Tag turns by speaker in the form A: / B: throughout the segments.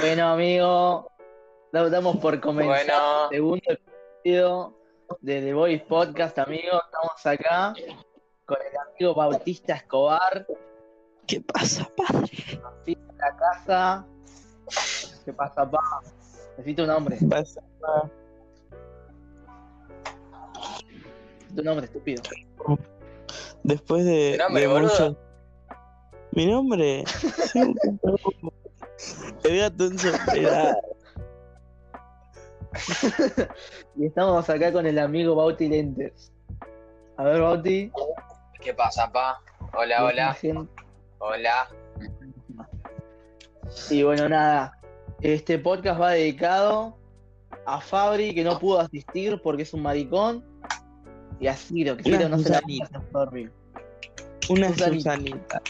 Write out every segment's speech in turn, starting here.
A: Bueno, amigo, da- damos por comenzar
B: Bueno.
A: el segundo episodio de The Voice Podcast, amigo. Estamos acá con el amigo Bautista Escobar,
C: ¿Qué pasa, padre?
A: en la casa. ¿Qué pasa, pa? Necesito un nombre,
C: ¿Qué pasa?
A: tu nombre, estúpido.
C: Después de,
B: ¿Tu nombre,
C: de mucho- Mi nombre. Sí, El gato.
A: Y estamos acá con el amigo Bauti Lentes. A ver, Bauti.
B: ¿Qué pasa, pa? Hola,
A: ¿qué
B: hola, hola.
A: Y bueno, nada. Este podcast va dedicado a Fabri, que no pudo asistir porque es un maricón. Y a Ciro, que
C: Una
A: Ciro no se la pasa dormir.
C: Una
A: Susanita.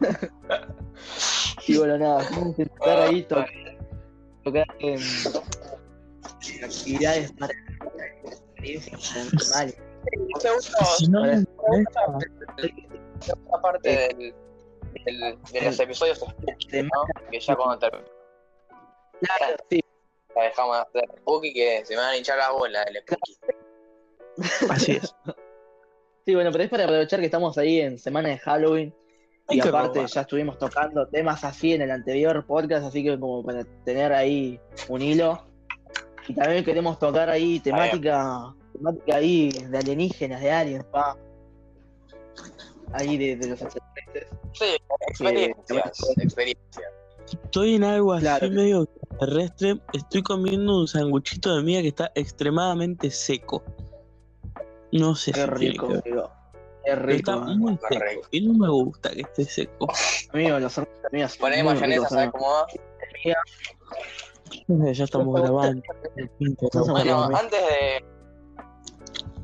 A: Y bueno, nada, vamos a intentar ahí to- tocar en actividades para experiencias paranormales.
B: Segundo,
C: Si no
A: Para-
B: segunda parte del, del- de los episodios spooky, ¿no? Que ya cuando termine
A: Claro, sí,
B: la dejamos de hacer spooky que se me van a hinchar las bolas del spooky.
C: Así es.
A: sí, bueno, pero es para aprovechar que estamos ahí en semana de Halloween. Y aparte ya estuvimos tocando temas así en el anterior podcast, así que como para tener ahí un hilo. Y también queremos tocar ahí temática, temática ahí de alienígenas, de aliens, pa. Ahí de, de los extraterrestres.
B: Sí, experiencias, experiencias.
C: Estoy en algo así
A: Claro.
C: medio terrestre. Estoy comiendo un sanguchito de miga que está extremadamente seco. No sé
A: Qué
C: si tiene
A: rico, rico.
C: Está muy seco.
B: rico.
C: Y no me gusta que esté seco.
A: Amigo, los amigos son
B: Ponés
A: muy
B: mayonesa, ¿sabes cómo va?
C: Ya estamos grabando.
B: Bueno, antes de.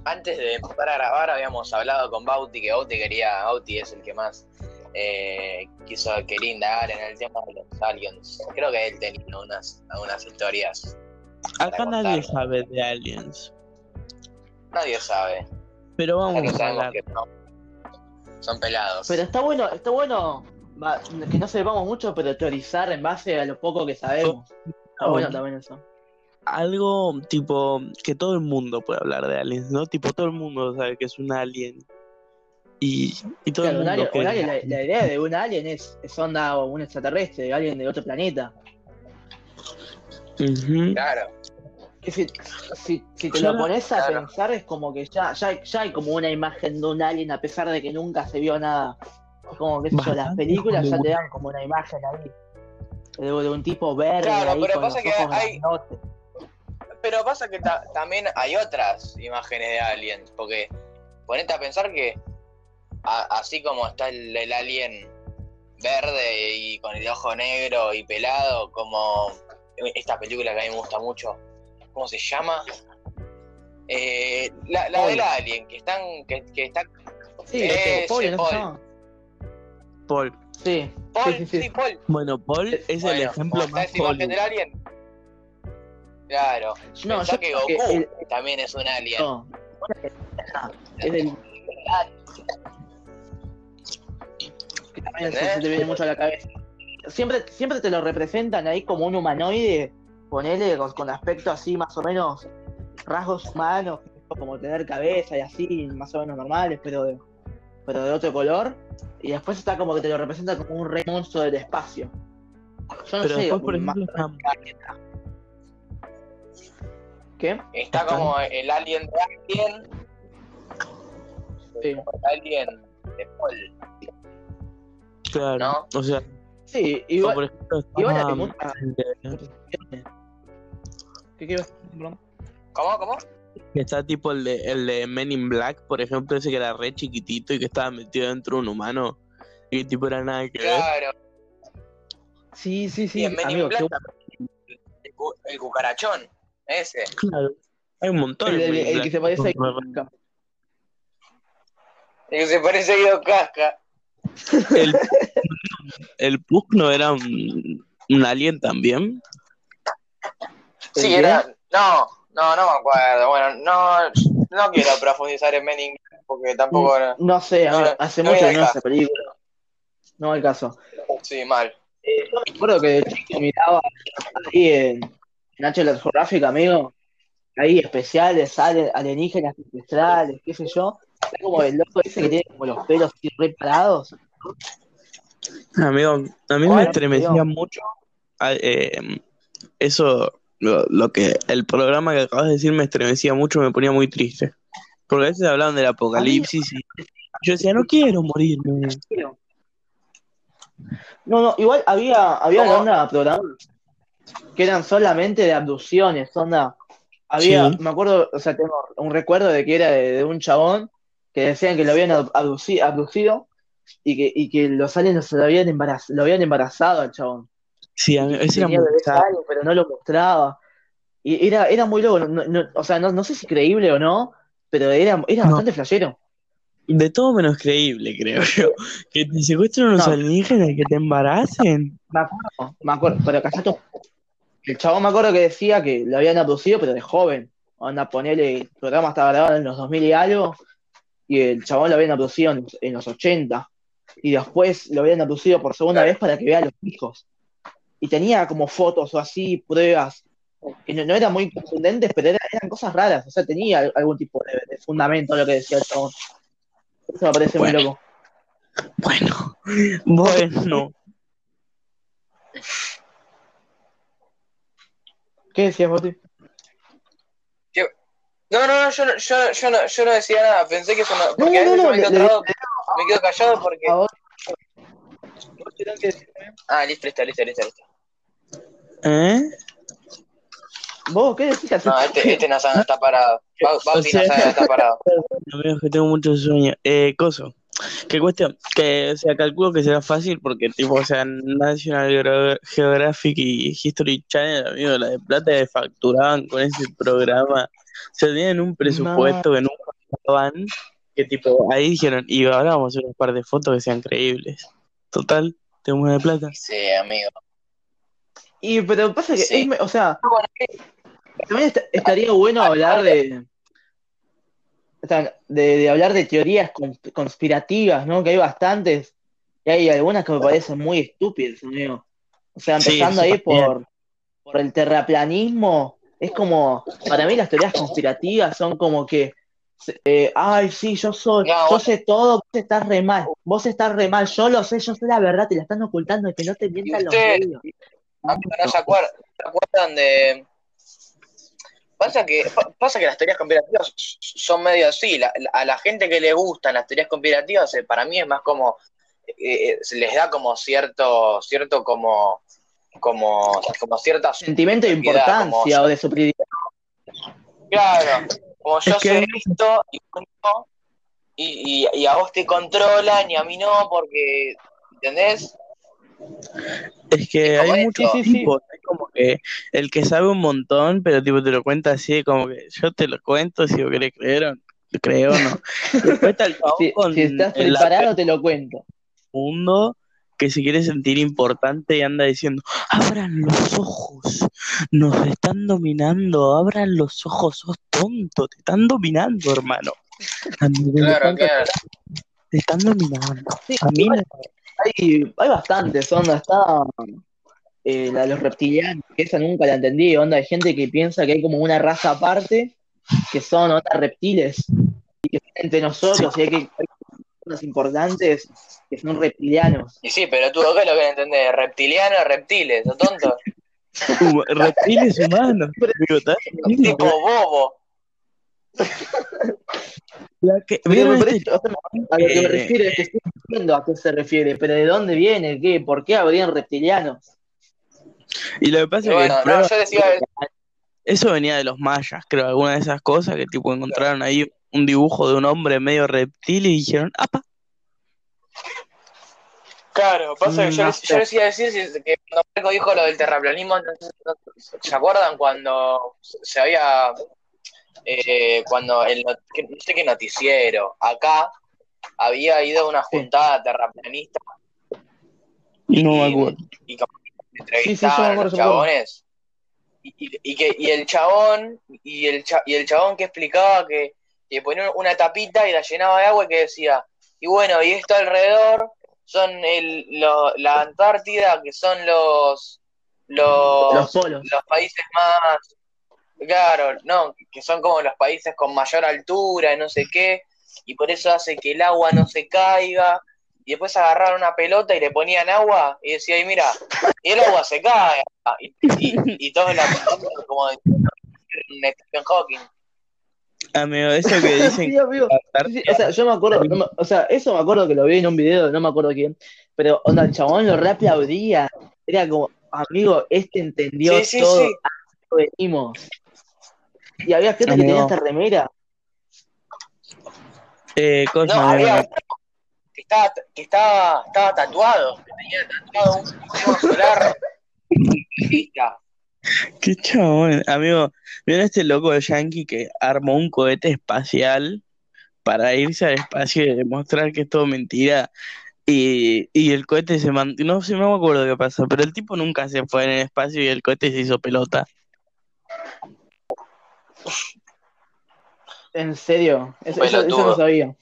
B: Antes de empezar a grabar, habíamos hablado con Bauti, que Bauti quería. Bauti es el que más eh, quiso, quería indagar en el tema de los aliens. Creo que él tenía unas, algunas historias.
C: Acá nadie sabe de aliens.
B: Nadie sabe.
C: Pero vamos a hablar.
B: que no. Son pelados.
A: Pero está bueno, está bueno que no sepamos mucho, pero teorizar en base a lo poco que sabemos. Está bueno
C: bueno.
A: también eso.
C: Algo tipo que todo el mundo puede hablar de aliens, ¿no? Tipo todo el mundo sabe que es un alien. Y, y todo
A: Claro,
C: el
A: un
C: mundo
A: alien- un alien, la, la idea de un alien es, es onda o un extraterrestre, alguien de otro planeta.
C: Ujú.
B: Claro.
A: Que si, si, si te
C: Yo
A: lo pones a
B: claro.
A: pensar es como que ya, ya, ya hay como una imagen de un alien a pesar de que nunca se vio nada. Es como que yo, las películas ya te dan como una imagen ahí. De, de un tipo verde
B: Claro,
A: ahí
B: pero
A: con
B: pasa
A: los
B: que
A: ojos
B: hay-
A: grandotes.
B: Pero pasa que ta- también hay otras imágenes de aliens. Porque ponete a pensar que así como está el, el alien verde y con el ojo negro y pelado, como esta película que a mí me gusta mucho, ¿cómo se llama? Eh, la la del alien, que están, que, que está
A: Sí,
B: Ese,
A: Paul, ¿no
B: Paul.
A: llama?
C: Paul.
A: Sí,
B: Paul,
A: sí,
B: sí,
A: sí, sí.
B: Paul.
C: Bueno, Paul es el
B: Bueno,
C: ejemplo
B: como está
C: más
B: imagen del alien. Claro.
A: No,
B: Pensá
A: yo
B: que Goku
A: que el-
B: también es un alien.
A: No, es del. Que también se, se te viene mucho a la cabeza. Siempre, siempre te lo representan ahí como un humanoide, ponele con, con aspecto así más o menos, rasgos humanos, como tener cabeza y así, más o menos normales, pero de, pero de otro color. Y después está como que te lo representa como un rey monstruo del espacio. Yo no
C: Pero
A: sé,
C: después, por
A: más-
C: ejemplo, está-
A: ¿qué?
B: Está como el alien de Alien,
A: Sí.
B: el alien de Paul,
C: claro.
B: ¿no?
C: O sea,
A: Sí, igual.
C: um, el de-
A: ¿Qué quiero?
B: ¿Cómo? ¿Cómo?
C: que está tipo el de, el de Men in Black, por ejemplo, ese que era re chiquitito y que estaba metido dentro de un humano. Y que tipo era nada que ver.
B: Claro.
A: Sí, sí, sí,
B: Y en Men in
A: amigo,
B: Black
A: qué
B: también, el, cu- el cucarachón, ese.
C: Claro. Hay un montón.
A: El, el-
C: in
A: el
C: Black
A: que se parece
C: son re-
A: a
B: El que se parece a Guido Casca.
C: El, el Puck no era un, un alien también.
B: Sí,
A: ¿El
B: era. No, no, no me acuerdo. Bueno, no, no quiero profundizar en Men in Black porque tampoco.
A: No sé,
B: No,
A: amigo, hace
B: no
A: mucho que no esa película. No al caso.
B: Sí, mal.
A: Eh, yo me acuerdo que de chico miraba ahí en National Geographic, amigo, ahí especiales, ale- alienígenas ancestrales, qué sé yo. Es como el loco ese que tiene como los pelos así re parados.
C: Amigo, a mí me estremecía mucho a- eh, eso, lo, lo que el programa que acabas de decir me estremecía mucho, me ponía muy triste. Porque a veces hablaban del apocalipsis y yo decía, no quiero morirme.
A: No, no, igual había, había
B: ¿Cómo?
A: onda programas que eran solamente de abducciones, onda. Había,
C: Sí.
A: me acuerdo, o sea, tengo un recuerdo de que era de, de un chabón que decían que lo habían abduci- abducido y que, y que los aliens lo habían, embaraz- lo habían embarazado al chabón.
C: Sí, amigo,
A: que
C: ese era muy
A: aliens, pero no lo mostraba. Y era, era muy loco, no- no- o sea, no, no sé si creíble o no, pero era, era bastante flashero.
C: De todo menos creíble, creo yo. Que te secuestren unos
A: No.
C: alienígenas y que te embaracen.
A: Me acuerdo, me acuerdo, pero poco. El chabón me acuerdo que decía que lo habían abducido, pero de joven. Onda, ponele, el programa estaba grabado en los 2000 y algo, y el chabón lo habían abducido en, en los 80. Y después lo habían abducido por segunda vez para que vea a los hijos. Y tenía como fotos o así, pruebas, que no, no eran muy contundentes, pero era- eran cosas raras. O sea, tenía al- algún tipo de, de fundamento lo que decía el chabón. Eso me parece muy
C: Bueno.
A: loco.
C: Bueno, bueno.
A: ¿Qué decías, Boti?
B: No, no, no, yo no, yo, yo no, yo no decía nada, pensé que eso no, porque
A: no,
B: a veces
A: no,
B: me quedo, me quedo callado porque... Ah, listo, listo, listo, listo.
C: ¿Eh?
A: ¿Vos qué decís?
B: No, este, este no está parado. Bau- Bauti no
C: O sea-
B: no está parado.
C: Amigos, que tengo mucho sueño. Eh, coso. ¿Qué cuestión? Que, o sea, calculo que será fácil porque, tipo, o sea, National Geo- Geographic y History Channel, amigo, la de plata que facturaban con ese programa. O sea, tenían un presupuesto que nunca pagaban, que, tipo, ahí dijeron, y ahora vamos a hacer un par de fotos que sean creíbles. Total, tenemos de plata.
B: Sí, amigo.
A: Y pero pasa que,
B: Sí.
A: es o sea, también est- estaría bueno hablar de, o sea, de, de hablar de teorías cons- conspirativas, ¿no? Que hay bastantes, y hay algunas que me parecen muy estúpidas, amigo. O sea, empezando ahí
C: también.
A: por, por el terraplanismo, es como, para mí las teorías conspirativas son como que, eh, ay, sí, yo soy,
B: No,
A: yo sé todo, vos estás re mal, vos estás re mal, yo lo sé, yo sé la verdad, te la están ocultando, que no te mientan los medios.
B: Amigo, ¿no se acuerdan, se acuerdan de...? Pasa que, pa- pasa que las teorías conspirativas son medio así. La- la- a la gente que le gustan las teorías conspirativas, eh, para mí es más como... eh, eh, se les da como cierto, cierto como... Como, como cierta
A: sentimiento de
B: como
A: importancia
B: yo-
A: o de superioridad.
B: Claro, como yo
C: Es que-
B: sé esto y, y, y a vos te controlan y a mí no, porque, ¿entendés?
C: Es que
B: Es
C: hay
B: esto.
C: muchos
A: Sí, sí, sí.
C: tipos, es como que el que sabe un montón, pero tipo te lo cuenta así, como que yo te lo cuento, si vos querés creer o creo o no. Después está el chabón
A: Si,
C: con
A: si estás preparado, te lo cuento.
C: mundo que se quiere sentir importante y anda diciendo, abran los ojos, nos están dominando, abran los ojos, sos tonto, te están dominando, hermano.
B: Claro, claro.
C: Te están dominando.
A: Sí,
C: A mí me-
A: hay, hay bastantes, onda, está eh, la de los reptilianos, que esa nunca la entendí, onda, hay gente que piensa que hay como una raza aparte, que son otras reptiles, y que están entre nosotros, y hay que hay personas importantes que son reptilianos.
B: Y sí, pero tú, ¿qué es lo que no entendés? ¿Reptilianos, reptiles, o tonto?
C: Hum- reptiles humanos.
B: Tipo bobo.
C: La que-
A: Pero
C: ¿vieron
A: me
C: este
A: parece- o sea, a lo que me
C: eh,
A: refiero es que estoy entiendo a qué se refiere, pero ¿de dónde viene? ¿Qué? ¿Por qué habrían reptilianos?
C: Y lo que pasa es que
B: bueno, no, yo decía,
C: eso venía de los mayas, creo, alguna de esas cosas que tipo encontraron ahí un dibujo de un hombre medio reptil y dijeron, ¡apa!
B: claro, pasa que yo,
A: Mm, No
B: les, yo les iba a decir que cuando Marco dijo lo del terraplanismo, entonces, ¿se acuerdan cuando se había, eh, cuando el, no sé qué noticiero, acá había ido a una juntada terraplanista
C: No me
B: y,
C: acuerdo.
B: y como
A: Sí, sí,
B: entrevistaban a los chabones y que y el chabón y el cha- y el chabón que explicaba que, que ponía una tapita y la llenaba de agua y que decía y bueno y esto alrededor son el, lo- la Antártida, que son los, los,
A: Los polos.
B: los países más, claro, no, que son como los países con mayor altura, y no sé qué, y por eso hace que el agua no se caiga, y después agarraron una pelota y le ponían agua, y decía, y mira, y el agua se cae, y, y, y todos la como de Stephen Hawking.
C: Amigo, eso que dicen
A: Sí, amigo. o sea, yo me acuerdo, no me- o sea, eso me acuerdo que lo vi en un video, no me acuerdo quién, pero onda, el chabón lo re aplaudía, era como, amigo, este entendió
B: Sí, sí,
A: todo,
B: sí.
A: venimos. Y había gente que tenía esta remera,
C: eh, cosa,
B: No, había que estaba, que estaba, estaba tatuado, que tenía tatuado un sistema solar. Vista.
C: Qué chabón. Amigo, ¿vieron este loco de Yankee que armó un cohete espacial para irse al espacio y demostrar que es todo mentira? Y, y el cohete se mantuvo, no sé, no me acuerdo qué pasó, pero el tipo nunca se fue en el espacio y el cohete se hizo pelota.
A: En serio, eso, eso- eso no sabía.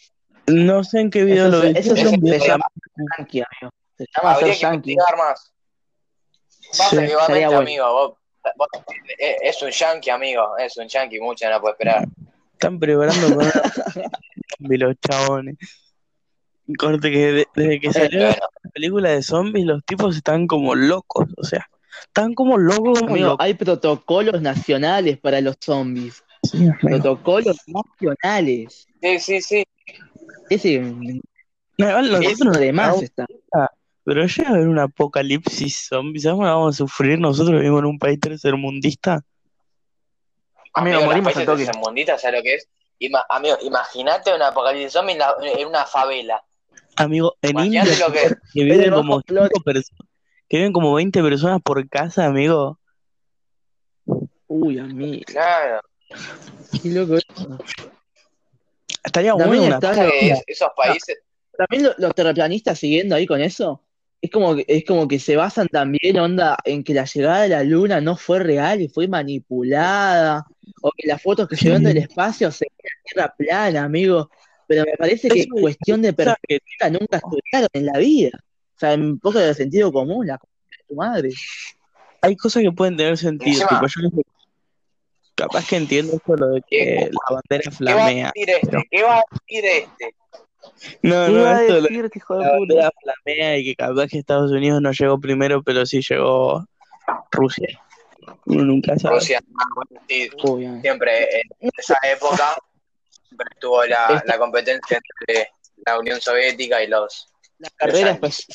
C: No sé en qué video
A: Eso
C: lo
A: se-
C: vi.
A: eso se-
C: un video
A: se llama Yankee, amigo. Se llama ser
B: Habría que investigar más. Pasa
C: Sí,
B: que
A: estaría bueno.
B: amigo, vos, vos- eh, es un yankee, amigo, es un yankee, mucho no puede esperar.
C: Están preparando con una zombie los chabones. Corte que de- desde que salió
B: Bueno,
C: la película de zombies, los tipos están como locos, o sea, están como locos, como
A: Amigo,
C: locos.
A: hay protocolos nacionales para los zombies.
C: Sí.
A: Protocolos nacionales.
B: sí, sí, sí.
A: Ese
C: No, nosotros
A: es uno de más
C: no,
A: está.
C: pero llega a haber un apocalipsis zombie, ¿sabes cómo vamos a sufrir? Nosotros vivimos en un país tercermundista.
A: Amigo,
B: Amigo, los
A: morimos al
B: países
A: toque.
B: tercermundistas, ¿sabes lo que es? Ima- amigo, imagínate un apocalipsis zombie en, la- en una favela.
C: Amigo, en India
B: Imagínate lo que
C: que viven como cinco personas, que viven como 20 personas por casa, amigo.
A: Uy, amigo,
B: Claro.
A: qué loco eso.
C: Estaría
A: También
C: bueno una
A: está
B: Pasa
A: lo-
B: que es- esos países,
A: También lo- los terraplanistas siguiendo ahí con eso, es como que, es como que se basan también, onda, en que la llegada de la luna no fue real y fue manipulada, o que las fotos que se ven del espacio se ven en tierra plana, amigo. Pero me parece que
C: es-
A: cuestión de perspectiva nunca estudiaron en la vida. O sea, un poco de sentido común, la de tu madre.
C: Hay cosas que pueden tener sentido,
B: Encima-
C: tipo, yo capaz que entiendo esto lo de que la bandera
B: ¿qué va a
C: flamea.
B: decir este? ¿Qué va a decir este?
C: No,
A: ¿Qué
C: no,
A: iba a
C: esto lo-
A: decir, hijo de
C: la
A: puta?
C: bandera flamea y que capaz que Estados Unidos no llegó primero, pero sí llegó Rusia. Uno nunca sabe.
B: Rusia, ah, bueno, sí, siempre en esa época siempre estuvo la, la competencia entre la Unión Soviética y los
A: La carrera espa-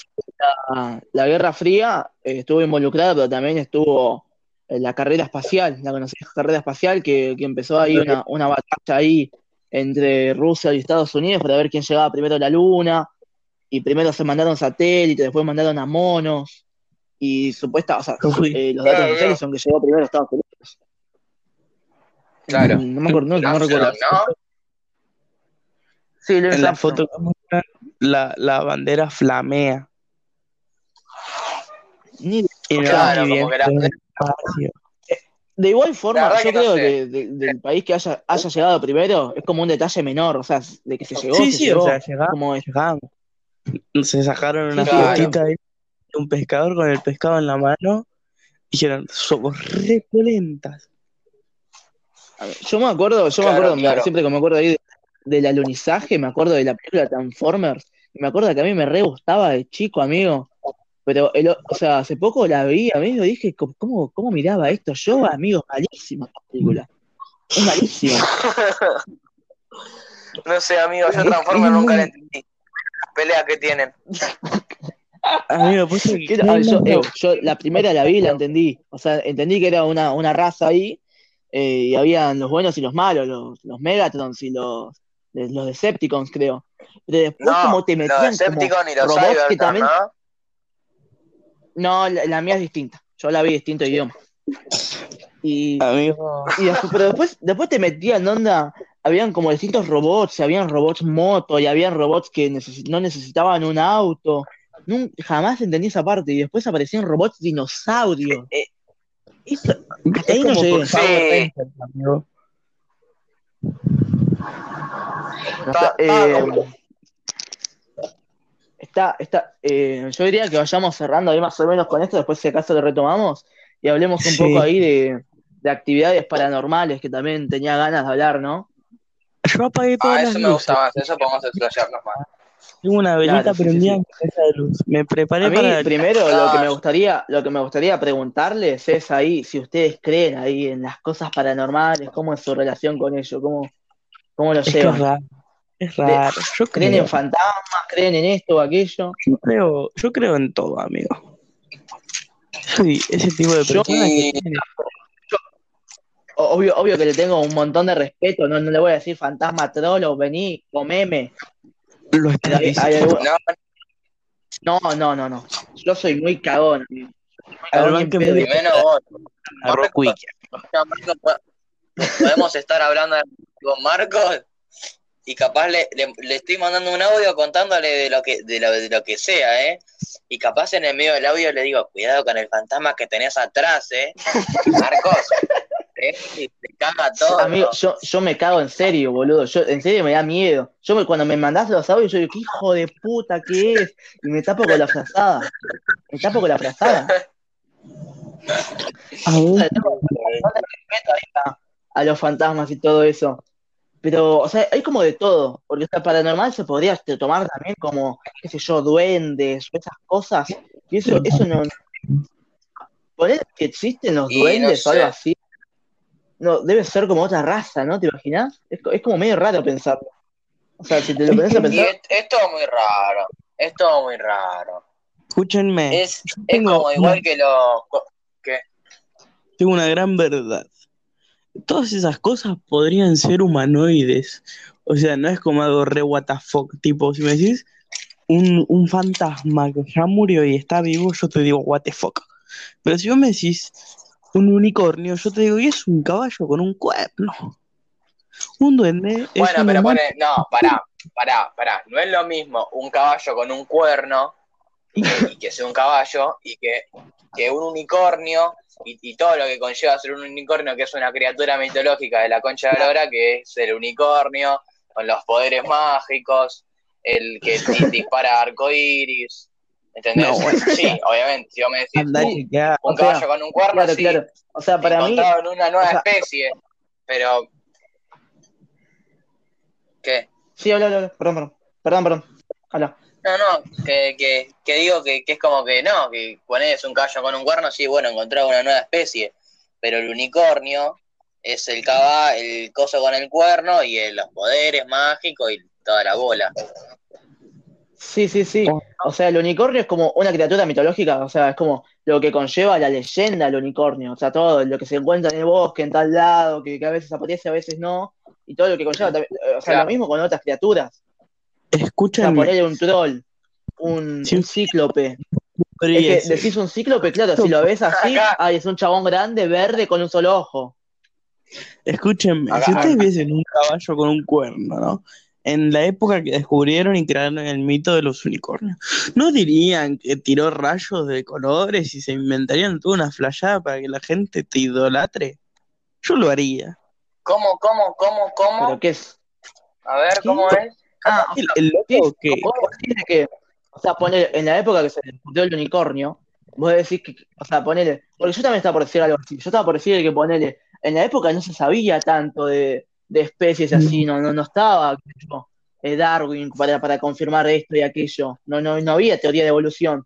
A: la, la Guerra Fría eh, estuvo involucrada, pero también estuvo eh, la carrera espacial, la conocida carrera espacial, que, que empezó ahí una, una batalla ahí entre Rusia y Estados Unidos para ver quién llegaba primero a la Luna, y primero se mandaron satélites, después mandaron a monos, y supuesta, o sea, eh, los datos
B: Claro,
A: son que llegó primero a Estados Unidos.
B: Claro.
A: No me acuerdo, no, no recuerdo.
B: Armstrong, ¿no?
C: En la foto la, la bandera flamea.
A: Ni-
B: Claro, como
C: espacio.
A: De igual forma, yo
B: que no
A: creo
B: sé.
A: que de- del país que haya, haya llegado primero es como un detalle menor, o sea, de que se llegó,
C: Sí,
A: se
C: sí,
A: llegó,
C: o sea, llegamos,
A: como es.
C: llegamos. Se sacaron una
B: claro.
C: fotita ahí de un pescador con el pescado en la mano y dijeron, somos re polentas.
A: A ver, Yo me acuerdo, yo me acuerdo,
B: claro.
A: siempre que me acuerdo ahí de- del alunizaje, me acuerdo de la película Transformers, y me acuerdo que a mí me re gustaba de chico, amigo, pero, el, o sea, hace poco la vi, amigo, y dije, ¿cómo, cómo, cómo miraba esto? Yo, amigo, malísima esta película, es malísima.
B: No sé, amigo, yo Transformers nunca la entendí. Las peleas que tienen.
C: Amigo, pues
A: yo, eh, yo la primera la vi y la entendí, o sea, entendí que era una, una raza ahí, eh, y habían los buenos y los malos, los, los Megatrons y los, de- los Decepticons, creo. Pero después
B: No,
A: como te
B: los
A: metían como
B: Decepticons y los
A: robots que también...
B: ¿no?
A: No, la, la mía es distinta. Yo la vi distinto idioma. Y,
C: amigo,
A: y después- pero después, después te metían onda, habían como distintos robots, habían robots moto, y habían robots que no necesitaban un auto. Nun- jamás entendí esa parte. Y después aparecían robots dinosaurios.
B: Eh,
A: Eso- hasta
C: es
A: ahí no
C: como
A: llegué.
C: por Power
B: Sí. Ah, ah,
A: eh, está, está, eh, yo diría que vayamos cerrando ahí más o menos con esto, después si acaso lo retomamos y hablemos un
C: Sí.
A: poco ahí de, de actividades paranormales que también tenía ganas de hablar, ¿no?
C: Yo apagué todas
B: Ah,
C: las
B: eso me
C: luces.
B: gusta más, eso podemos explayarnos más.
C: Tengo una velita
A: Claro, sí, sí,
C: prendida
A: sí.
C: en cabeza de luz. Me preparé
A: A mí,
C: para.
A: primero, lo que me gustaría, lo que me gustaría preguntarles es ahí si ustedes creen ahí en las cosas paranormales, cómo es su relación con ello, cómo, cómo lo
C: Es que es
A: llevan.
C: raro. Es raro. Yo
A: ¿Creen
C: creo,
A: en fantasmas? ¿Creen en esto o aquello?
C: yo creo, yo creo en todo, amigo. Soy ese tipo de
A: Yo-
C: persona que
A: O- Obvio, obvio que le tengo un montón de respeto, no, no le voy a decir fantasma trolo, vení, comeme.
C: lo
A: Hay-
C: está
A: hay
C: diciendo.
B: No,
A: No, no, no. Yo soy muy cagón. amigo. Soy muy
C: A ver,
A: cagón
B: vos. Podemos estar hablando con Marcos y capaz le, le- le estoy mandando un audio contándole de lo que de lo, de lo que sea, ¿eh? Y capaz en el medio del audio le digo, cuidado con el fantasma que tenés atrás, ¿eh? Marcos, ¿eh? Te caga todo.
A: Amigo, yo, yo me cago en serio, boludo. Yo, en serio me da miedo. Yo me- cuando me mandás los audios, yo digo, ¿qué hijo de puta que es? Y me tapo con la frazada. Me tapo con la frazada.
C: A ver,
A: A, los fantasmas y todo eso. Pero, o sea, hay como de todo. Porque esta paranormal se podría este, tomar también como, qué sé yo, duendes o esas cosas. Y eso, eso no. Poner que existen los
B: no
A: duendes o algo así. No, debe ser como otra raza, ¿no? ¿Te imaginas? Es, es como medio raro pensarlo. O sea, si te lo pones a pensar.
B: es, es todo muy raro, es todo muy raro.
C: escúchenme.
B: Es, es
C: tengo
B: como igual que los... que
C: Tengo una gran verdad. Todas esas cosas podrían ser humanoides. O sea, no es como algo re what the fuck. Tipo, si me decís un, un fantasma que ya murió y está vivo, yo te digo what the fuck. Pero si vos me decís un unicornio, yo te digo, y es un caballo con un cuerno. Un duende es
B: Bueno, pero pone, no, pará, pará, pará. No es lo mismo un caballo con un cuerno y que, y que sea un caballo y que, que un unicornio y, y todo lo que conlleva ser un unicornio, que es una criatura mitológica de la concha de la lora, que es el unicornio con los poderes mágicos, el que di- dispara arcoíris. ¿Entendés?
C: No, bueno.
B: Sí, obviamente. Si vos me decís
C: a
B: un,
A: sea,
B: caballo con un cuerno,
A: Claro,
B: sí,
A: claro. O sea, para mí.
B: en una nueva
A: o sea-
B: especie. Pero, ¿qué?
A: Sí, habla, habla. Perdón, perdón. Perdón, perdón. Habla.
B: No, no, que, que, que digo que, que es como que no, que pones un caballo con un cuerno, sí, bueno, encontrar una nueva especie, pero el unicornio es el caba, el coso con el cuerno y el- los poderes mágicos y toda la bola.
A: Sí, sí, sí. O sea, el unicornio es como una criatura mitológica, o sea, es como lo que conlleva la leyenda del unicornio, o sea, todo lo que se encuentra en el bosque, en tal lado, que, que a veces aparece, a veces no, y todo lo que conlleva también, o sea,
B: Claro.
A: lo mismo con otras criaturas, o sea, ponerle un troll, un,
C: Sí.
A: un cíclope. Es que decís un cíclope, claro, si lo ves así,
B: Acá.
A: ay, es un chabón grande, verde, con un solo ojo.
C: Escúchenme,
B: Acá-
C: si ustedes viesen un caballo con un cuerno, ¿no? En la época que descubrieron y crearon el mito de los unicornios, ¿no dirían que tiró rayos de colores y se inventarían toda una flayada para que la gente te idolatre? Yo lo haría.
B: ¿Cómo, cómo, cómo, cómo?
A: ¿Pero qué es?
B: A ver, ¿cómo es?
A: Ah, o
C: El,
A: sea,
C: el loco que...
A: vos decís de que, o sea, poner, en la época que se descubrió el unicornio, vos decís que, o sea, ponele, porque yo también estaba por decir algo así, yo estaba por decir que ponele, en la época no se sabía tanto de, de especies así, no, no, no estaba yo, eh, Darwin para, para confirmar esto y aquello, no, no, no había teoría de evolución.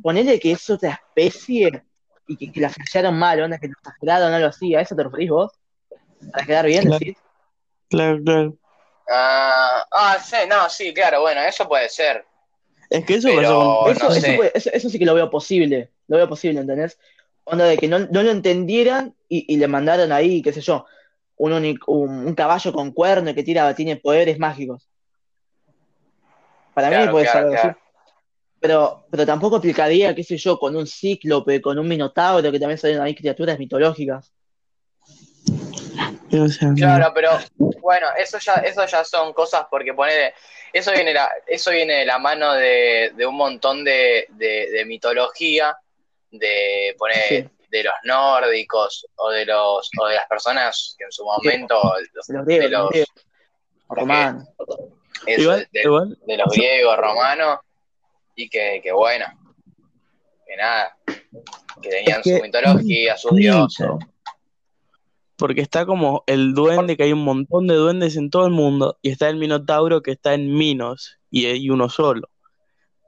A: Ponele que es otra especie y que, que la flashearon mal, onda que lo exageraron o algo así, ¿a eso te referís vos? Para quedar bien,
C: Claro.
A: decís.
C: Claro, claro.
B: Ah, ah, sí, no, sí, claro, bueno, eso puede ser.
C: Es que eso
B: Pero-
C: pasó con...
A: Eso,
B: no
A: eso,
B: sé.
A: puede- eso- eso sí que lo veo posible, lo veo posible, ¿entendés? Onda de que no, no lo entendieran y, y le mandaron ahí, qué sé yo, un, uni- un, un caballo con cuerno que tira, tiene poderes mágicos. Para mí
B: Claro,
A: puede
B: claro,
A: ser
B: claro.
A: así. Pero, pero tampoco aplicaría, qué sé yo, con un cíclope, con un minotauro, que también salen ahí criaturas mitológicas.
C: O sea,
B: Claro, pero bueno, eso ya, eso ya son cosas porque poner, eso viene la, eso viene de la mano de, de un montón de, de, de mitología, de poner
A: Sí.
B: de los nórdicos o de los o de las personas que en su momento Los de
A: los romanos.
C: igual,
B: de,
C: igual,
B: de los griegos, romanos, y que, que bueno, que nada, que tenían
C: Es que-
B: su mitología, sus dioses.
C: Porque está como el duende, que hay un montón de duendes en todo el mundo, y está el minotauro que está en Minos, y hay uno solo.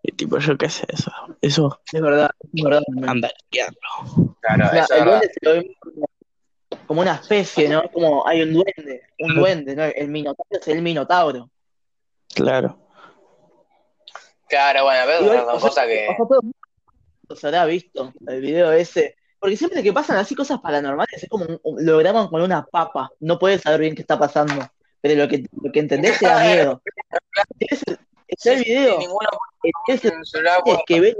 C: Y tipo, yo qué sé, eso, eso
A: Es verdad, es verdad.
C: anda.
B: Claro,
A: O sea,
B: es
A: el
B: verdad.
A: duende se lo ve como, una especie, ¿no? Como hay un duende, un duende, ¿no? El minotauro es el minotauro.
C: Claro.
B: Claro, bueno, pero
A: o sea,
B: cosas que.
A: o sea, todo el mundo se habrá visto el video ese. Porque siempre que pasan así cosas paranormales, es como un- un- lo graban con una papa. No puedes saber bien qué está pasando. Pero lo que, lo que entendés te da miedo. Es el, está el video. Es que ven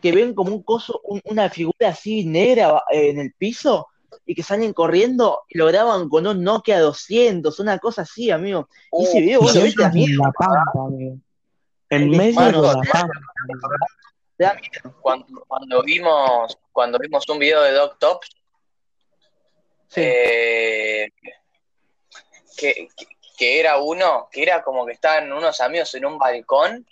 A: que ven como un coso, un- una figura así negra eh, en el piso y que salen corriendo y lo graban con un Nokia 200, una cosa así, amigo. Y ese
B: Uh,
A: video vos lo ves, te da
C: en medio de la pampa.
A: Te da miedo.
B: cuando, cuando vimos cuando vimos un video de Doc Tops
A: Sí.
B: eh, que, que, que era uno que era como que estaban unos amigos en un balcón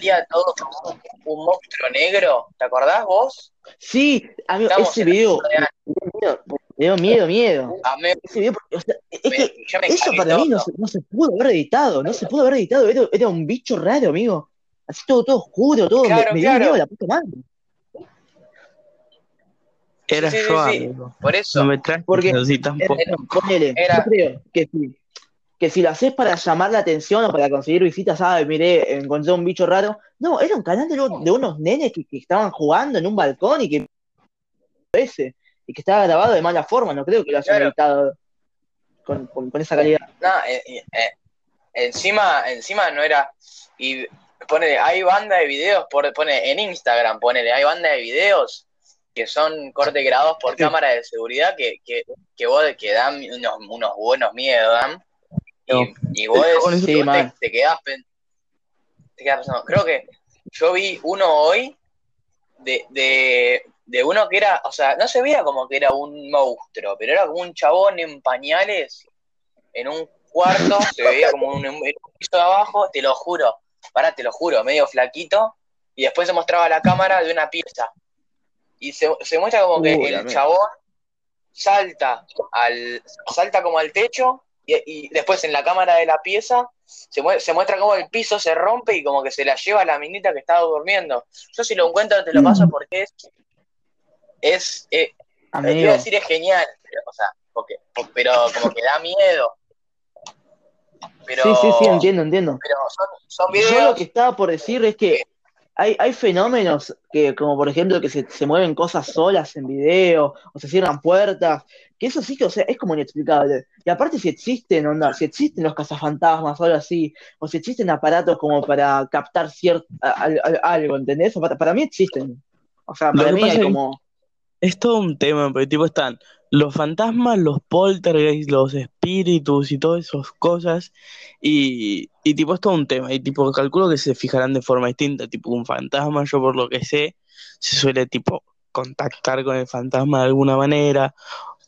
B: y a todo como un monstruo negro ¿te acordás vos?
A: Sí, amigo,
B: Estamos
A: ese video,
B: ciudad de
A: miedo, miedo, Ese video, o sea, es
B: me-
A: que eso para mí no se, no se pudo haber editado, no se pudo haber editado, era, era un bicho raro, amigo. Así todo, todo oscuro, todo, me-
B: Claro,
A: me, dio
B: claro.
A: miedo la puta madre.
C: Era
B: Sí, sí,
C: yo,
B: sí, sí.
C: amigo.
B: por eso
C: No me traes
A: Porque-
C: así tampoco.
A: ponele,
B: Era-
A: yo creo que si, que si lo haces para llamar la atención o para conseguir visitas, ¿sabes? Miré, encontré un bicho raro. No, era un canal de, unos- de unos nenes que, que estaban jugando en un balcón y que ese, y que estaba grabado de mala forma, no creo que lo hayan
B: Claro.
A: editado con, con- con esa calidad.
B: No, eh, eh, eh, encima, encima no era. Y ponele, hay banda de videos, por, pone en Instagram, ponele, hay banda de videos que son corte grabados por
A: Sí.
B: cámara de seguridad que, que, que vos que dan unos, unos buenos miedos, dan. Y, y vos,
C: Con
A: Sí,
B: vos te, te quedás te quedás pensando. Creo que yo vi uno hoy de, de, de uno que era, o sea, no se veía como que era un monstruo, pero era como un chabón en pañales en un cuarto, se veía como un, en un piso de abajo, te lo juro, pará, te lo juro, medio flaquito, y después se mostraba la cámara de una pieza. Y se, se muestra como que
A: Uy,
B: el chabón salta al salta como al techo y, y después en la cámara de la pieza se, mue- se muestra como el piso se rompe y como que se la lleva la minita que estaba durmiendo. Yo si lo encuentro te lo paso porque es es eh, iba a decir es genial, pero, o sea, porque, pero como que da miedo. Pero,
A: sí, sí, sí, entiendo, entiendo.
B: pero son, son
A: Yo lo
B: videos
A: que estaba por decir es que hay, hay fenómenos que, como por ejemplo, que se, se mueven cosas solas en video, o se cierran puertas, que eso sí que, o sea, es como inexplicable. Y aparte si existen, onda, si existen los cazafantasmas o algo así, o si existen aparatos como para captar cierto, algo, ¿entendés? O para, para mí existen. O sea, para mí hay
C: es-
A: como...
C: Es todo un tema, porque tipo están los fantasmas, los poltergeists, los espíritus y todas esas cosas. Y, y tipo es todo un tema. Y tipo calculo que se fijarán de forma distinta. Tipo un fantasma, yo por lo que sé, se suele tipo contactar con el fantasma de alguna manera.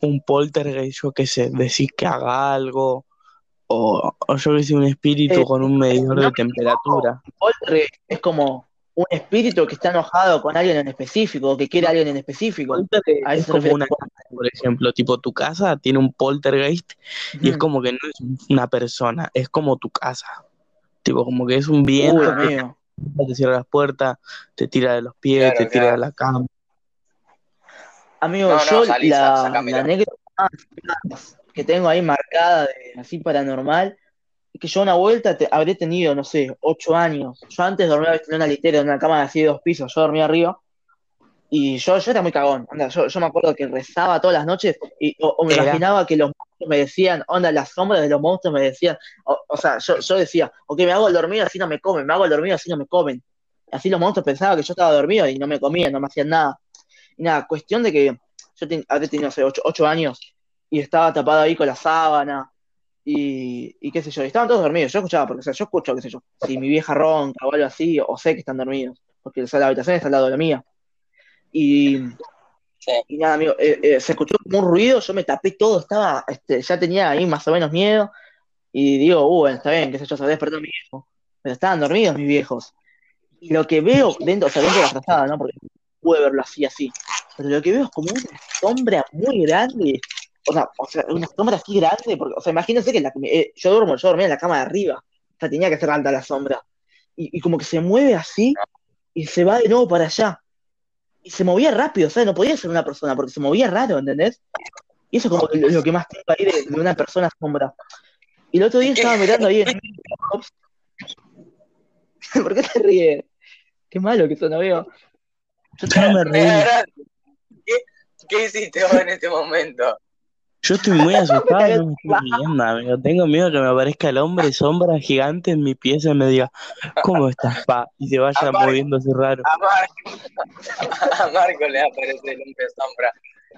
C: Un poltergeist, yo qué sé, decir que haga algo. O, o yo que sé, un espíritu
A: Eh,
C: con un medidor de temperatura.
A: Poltergeist es como un espíritu que está enojado con alguien en específico, o que quiere a alguien en específico. A
C: es como una casa, por ejemplo, tipo tu casa tiene un poltergeist y es como que no es una persona, es como tu casa. Tipo, como que es un viento
A: Uy,
C: que
A: amigo.
C: te cierra las puertas, te tira de los pies,
B: Claro,
C: te tira
B: claro.
C: de la cama.
A: Amigo,
B: No, no,
A: yo
B: salí,
A: la, la anécdota que tengo ahí marcada de así paranormal que yo una vuelta te- habré tenido, no sé, ocho años. Yo antes dormía en una litera, en una cama de así de dos pisos, yo dormía arriba. Y yo, yo era muy cagón, onda, yo, yo me acuerdo que rezaba todas las noches y, o, o me
C: Era.
A: imaginaba que los monstruos me decían, onda, las sombras de los monstruos me decían, o, o sea, yo, yo decía, ok, me hago el dormido así no me comen, me hago el dormido así no me comen. Así los monstruos pensaban que yo estaba dormido y no me comían, no me hacían nada. Y nada, cuestión de que yo ten- habré tenido, no sé, ocho, ocho años y estaba tapado ahí con la sábana y, y qué sé yo, y estaban todos dormidos. Yo escuchaba, porque o sea, yo escucho, qué sé yo, si mi vieja ronca o algo así, o sé que están dormidos, porque o sea, la habitación está al lado de la mía. Y,
B: Sí.
A: y nada, amigo, eh, eh, se escuchó como un ruido, yo me tapé todo, estaba, este, ya tenía ahí más o menos miedo, y digo, uh, bueno, está bien, qué sé yo, se despertado mi viejo, pero estaban dormidos mis viejos. Y lo que veo dentro, o sea, dentro de la frazada, ¿no? Porque pude verlo así, así. Pero lo que veo es como una sombra muy grande. O sea, o sea una sombra así grande. Porque, o sea, imagínense que la, eh, yo duermo, yo dormía en la cama de arriba. O sea, tenía que ser alta la sombra. Y, y como que se mueve así y se va de nuevo para allá. Y se movía rápido, o sea, no podía ser una persona porque se movía raro, ¿entendés? Y eso es como lo, lo que más tengo ahí de, de una persona sombra. Y el otro día estaba mirando ahí en ¿Por qué te ríes? Qué malo que eso no veo.
C: Yo no me reí.
B: ¿Qué, ¿Qué hiciste vos en este momento?
C: Yo estoy muy asustado, no me estoy riendo, amigo. Tengo miedo que me aparezca el hombre sombra gigante en mi pieza y me diga, ¿cómo estás, pa? Y se vaya
B: Aparte-
C: moviendo así raro.
B: A Marco, a Marco le aparece el hombre sombra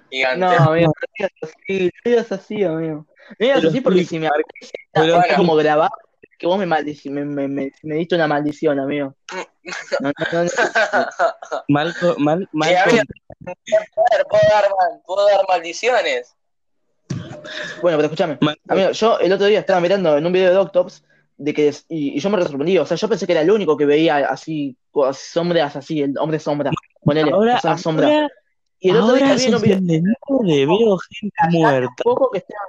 B: gigante.
A: No, amigo, no digas así, no digas así, amigo. No digas así porque si me aparece
C: pero
B: sí.
A: como grabado, que vos me, maldici- me, me, me, me diste una maldición, amigo. No, no, no, no.
C: Malco, mal,
B: Eh,
C: Malco,
B: amigo, Joder, ¿Puedo dar, mal- puedo dar maldiciones?
A: Bueno, pero escúchame. Amigo, yo el otro día estaba mirando en un video de Doctops de que, y, y yo me sorprendí, o sea, yo pensé que era el único que veía así, sombras así, el hombre sombra, ponele,
C: ahora,
A: persona sombra.
C: ahora,
A: Y el otro día vi un video,
C: veo gente muerta.
A: poco que estaba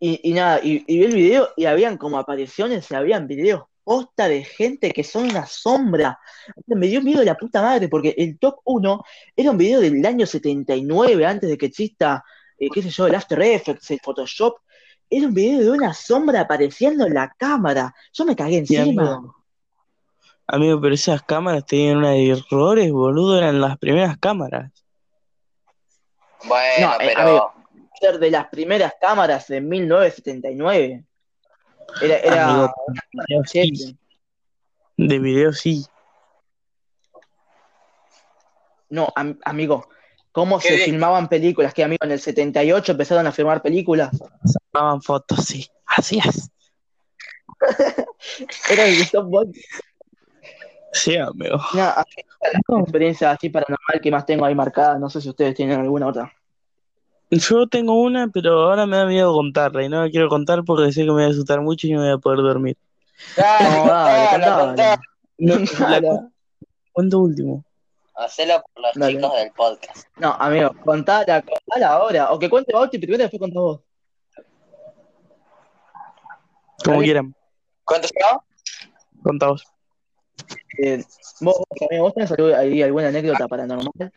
A: y, y nada, y, y vi el video y habían como apariciones y habían videos posta de gente que son una sombra. Me dio miedo de la puta madre porque el top 1 era un video del año 79, antes de que exista, eh, qué sé yo, el After Effects, el Photoshop. Era un video de una sombra apareciendo en la cámara. Yo me cagué encima.
C: amigo. Amigo, pero esas cámaras tenían una de errores, boludo, eran las primeras cámaras.
B: Bueno,
A: No, eh,
B: pero.
A: amigo. Ser de las primeras cámaras de 1979. Era, era
C: Amigo, de video sí,
A: Chef.
C: de video sí.
A: No, am- amigo, ¿cómo se
B: bien.
A: filmaban películas? Que amigo, en el 78 empezaron a filmar películas.
C: Sacaban fotos, sí. Así es.
A: Era el stop.
C: Sí, amigo.
A: Así, la experiencia así paranormal que más tengo ahí marcada. No sé si ustedes tienen alguna otra.
C: Yo tengo una, pero ahora me da miedo contarla y no la quiero contar porque sé que me voy a asustar mucho y no voy a poder dormir.
A: No, dale.
C: No, la cuento último.
B: Hacelo por los
A: Dale.
B: chicos del podcast.
A: No, amigo, contala, contala ahora. O que cuente Bauti primero y después contá vos.
C: Como quieran.
B: ¿Cuántos yo?
C: Contá vos.
A: Eh, vos, vos, amigo, ¿vos tenés algo- ahí alguna anécdota paranormal?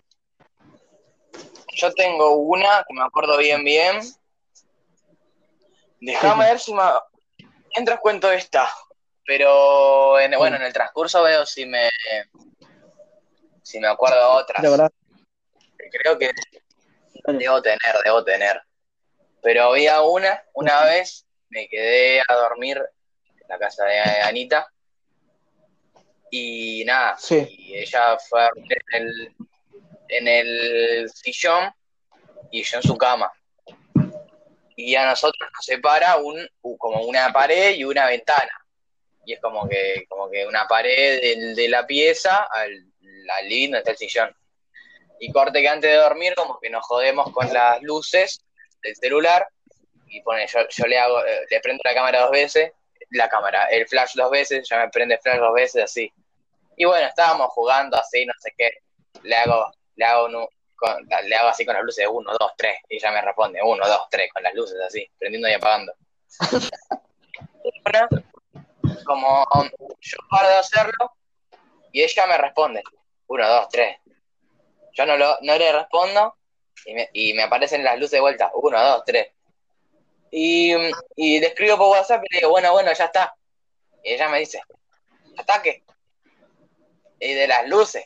B: Yo tengo una que me acuerdo bien, bien. Déjame ver si me. Mientras cuento esta. Pero en, bueno, en el transcurso veo si me. Si me acuerdo de otras.
A: La verdad.
B: Creo que debo tener, debo tener. Pero había una, una vez me quedé a dormir en la casa de Anita. Y nada,
A: Sí.
B: y ella fue a dormir en el, en el sillón y yo en su cama. Y a nosotros nos separa un, como una pared y una ventana. Y es como que, como que una pared del- de, la pieza al, al living está el sillón. Y corte que antes de dormir, como que nos jodemos con las luces del celular. Y pone, yo, yo le hago, eh, le prendo la cámara dos veces, la cámara, el flash dos veces, ya me prende el flash dos veces, así. Y bueno, estábamos jugando así, no sé qué. Le hago, le hago, un- con- le hago así con las luces de uno, dos, tres. Y ella me responde, uno, dos, tres, con las luces así, prendiendo y apagando. Como yo paro de hacerlo, y ella me responde, uno, dos, tres. Yo no, lo, no le respondo, y me, y me aparecen las luces de vuelta, uno, dos, tres. Y, y escribo por WhatsApp y le digo, bueno, bueno, ya está. Y ella me dice, ¿ya está qué? Y de las luces.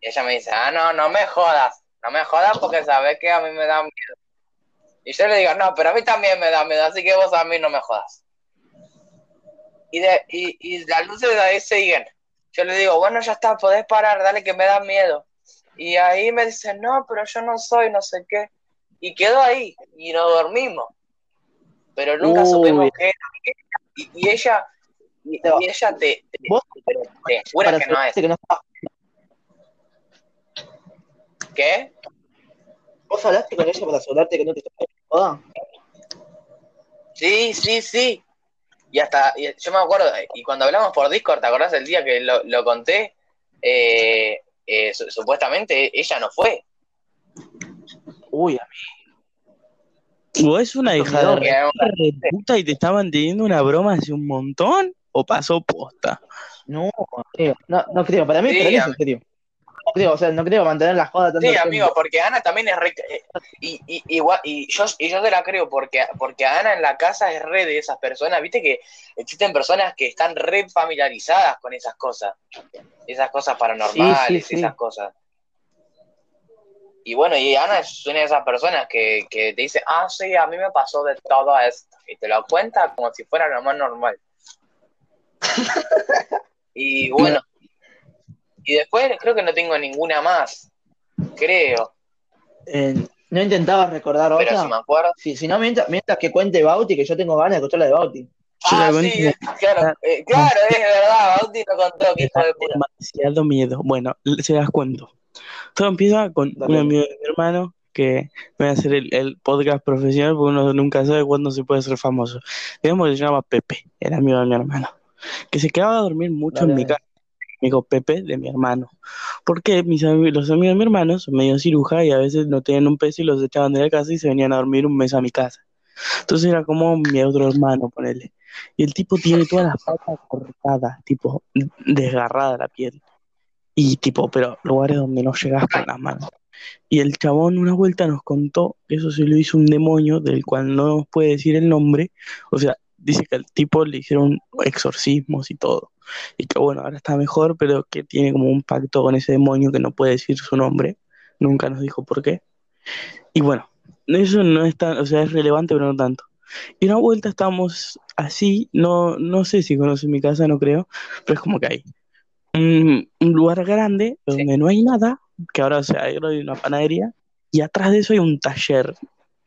B: Y ella me dice, ah, no, no me jodas, no me jodas porque sabes que a mí me da miedo. Y yo le digo, no, pero a mí también me da miedo, así que vos a mí no me jodas. Y, de, y, y las luces de ahí siguen. Yo le digo, bueno, ya está, podés parar, dale que me da miedo. Y ahí me dice, no, pero yo no soy, no sé qué. Y quedó ahí, y nos dormimos. Pero nunca
A: Uy.
B: supimos qué era. Y, y ella, y, y ella te, te,
A: Vos,
B: pero te jura que no es.
A: que no
B: ¿Qué?
A: ¿Vos hablaste con ella para asegurarte que no te estaba joda?
B: Sí, sí, sí. Y hasta, y yo me acuerdo, y cuando hablamos por Discord, ¿te acordás del día que lo, lo conté? Eh, eh, su- supuestamente ella no fue.
A: Uy, a
C: ¿O es una hija de de puta y te estaban teniendo una broma hace un montón? ¿O pasó posta?
A: No, no creo. No, no creo. Para mí,
B: Sí,
A: para mí es en serio. No creo, o sea, no creo mantener la joda tanto
B: Sí,
A: tiempo.
B: amigo, porque Ana también es re... eh, Y, y, igual, y, yo, y yo te la creo, porque, porque Ana en la casa es re de esas personas. Viste que existen personas que están re familiarizadas con esas cosas. Esas cosas paranormales,
A: Sí, sí, sí.
B: esas cosas. Y bueno, y Ana es una de esas personas que, que te dice, ah, sí, a mí me pasó de todo esto. Y te lo cuenta como si fuera lo más normal. y bueno, y después creo que no tengo ninguna más. Creo.
A: Eh, no intentaba recordar
B: Pero
A: otra.
B: si me acuerdo.
A: Sí, si no, mientras, mientras que cuente Bauti, que yo tengo ganas de escuchar la de Bauti.
B: Ah, sí, claro, eh, claro, es verdad, Bauti no contó que hijo de puta.
C: demasiado miedo. Bueno, se las cuento. Todo empieza con
A: Dale.
C: un amigo de mi hermano que va a hacer el, el podcast profesional porque uno nunca sabe cuándo se puede ser famoso. Digamos que se llama Pepe, el amigo de mi hermano, que se quedaba a dormir mucho
A: Dale.
C: en mi casa. Amigo Pepe de mi hermano. Porque mis los amigos de mi hermano son medio ciruja y a veces no tenían un peso y los echaban de la casa y se venían a dormir un mes a mi casa. Entonces era como mi otro hermano, ponele. Y el tipo tiene todas las patas cortadas, tipo desgarrada la piel. Y tipo, pero lugares donde no llegas con las manos. Y el chabón una vuelta nos contó que eso se lo hizo un demonio del cual no nos puede decir el nombre. O sea, dice que al tipo le hicieron exorcismos y todo. Y que bueno, ahora está mejor, pero que tiene como un pacto con ese demonio que no puede decir su nombre. Nunca nos dijo por qué. Y bueno, eso no es tan, o sea, es relevante, pero no tanto. Y una vuelta estábamos así, no, no sé si conocen mi casa, no creo, pero es como que hay un, un lugar grande donde no hay nada, que ahora o sea, hay una panadería, y atrás de eso hay un taller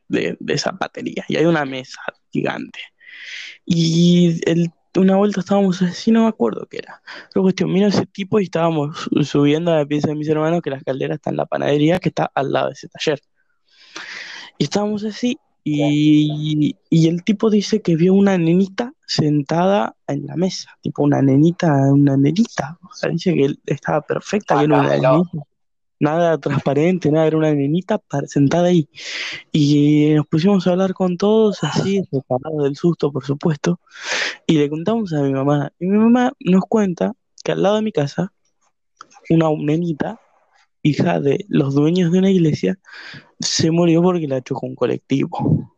C: de, de zapatería, y hay una mesa gigante. Y el, una vuelta estábamos así, no me acuerdo qué era. Pero cuestión, vino ese tipo y estábamos su- subiendo a la pieza de mis hermanos, que la escalera está en la panadería, que está al lado de ese taller. Y estábamos así, y, y el tipo dice que vio una nenita sentada en la mesa, tipo una nenita, una nenita. O sea, dice que él estaba perfecta, que era una nenita. Nada transparente, nada, era una nenita sentada ahí. Y nos pusimos a hablar con todos, así, separados del susto, por supuesto. Y le contamos a mi mamá. Y mi mamá nos cuenta que al lado de mi casa, una nenita, hija de los dueños de una iglesia, se murió porque la chocó un colectivo.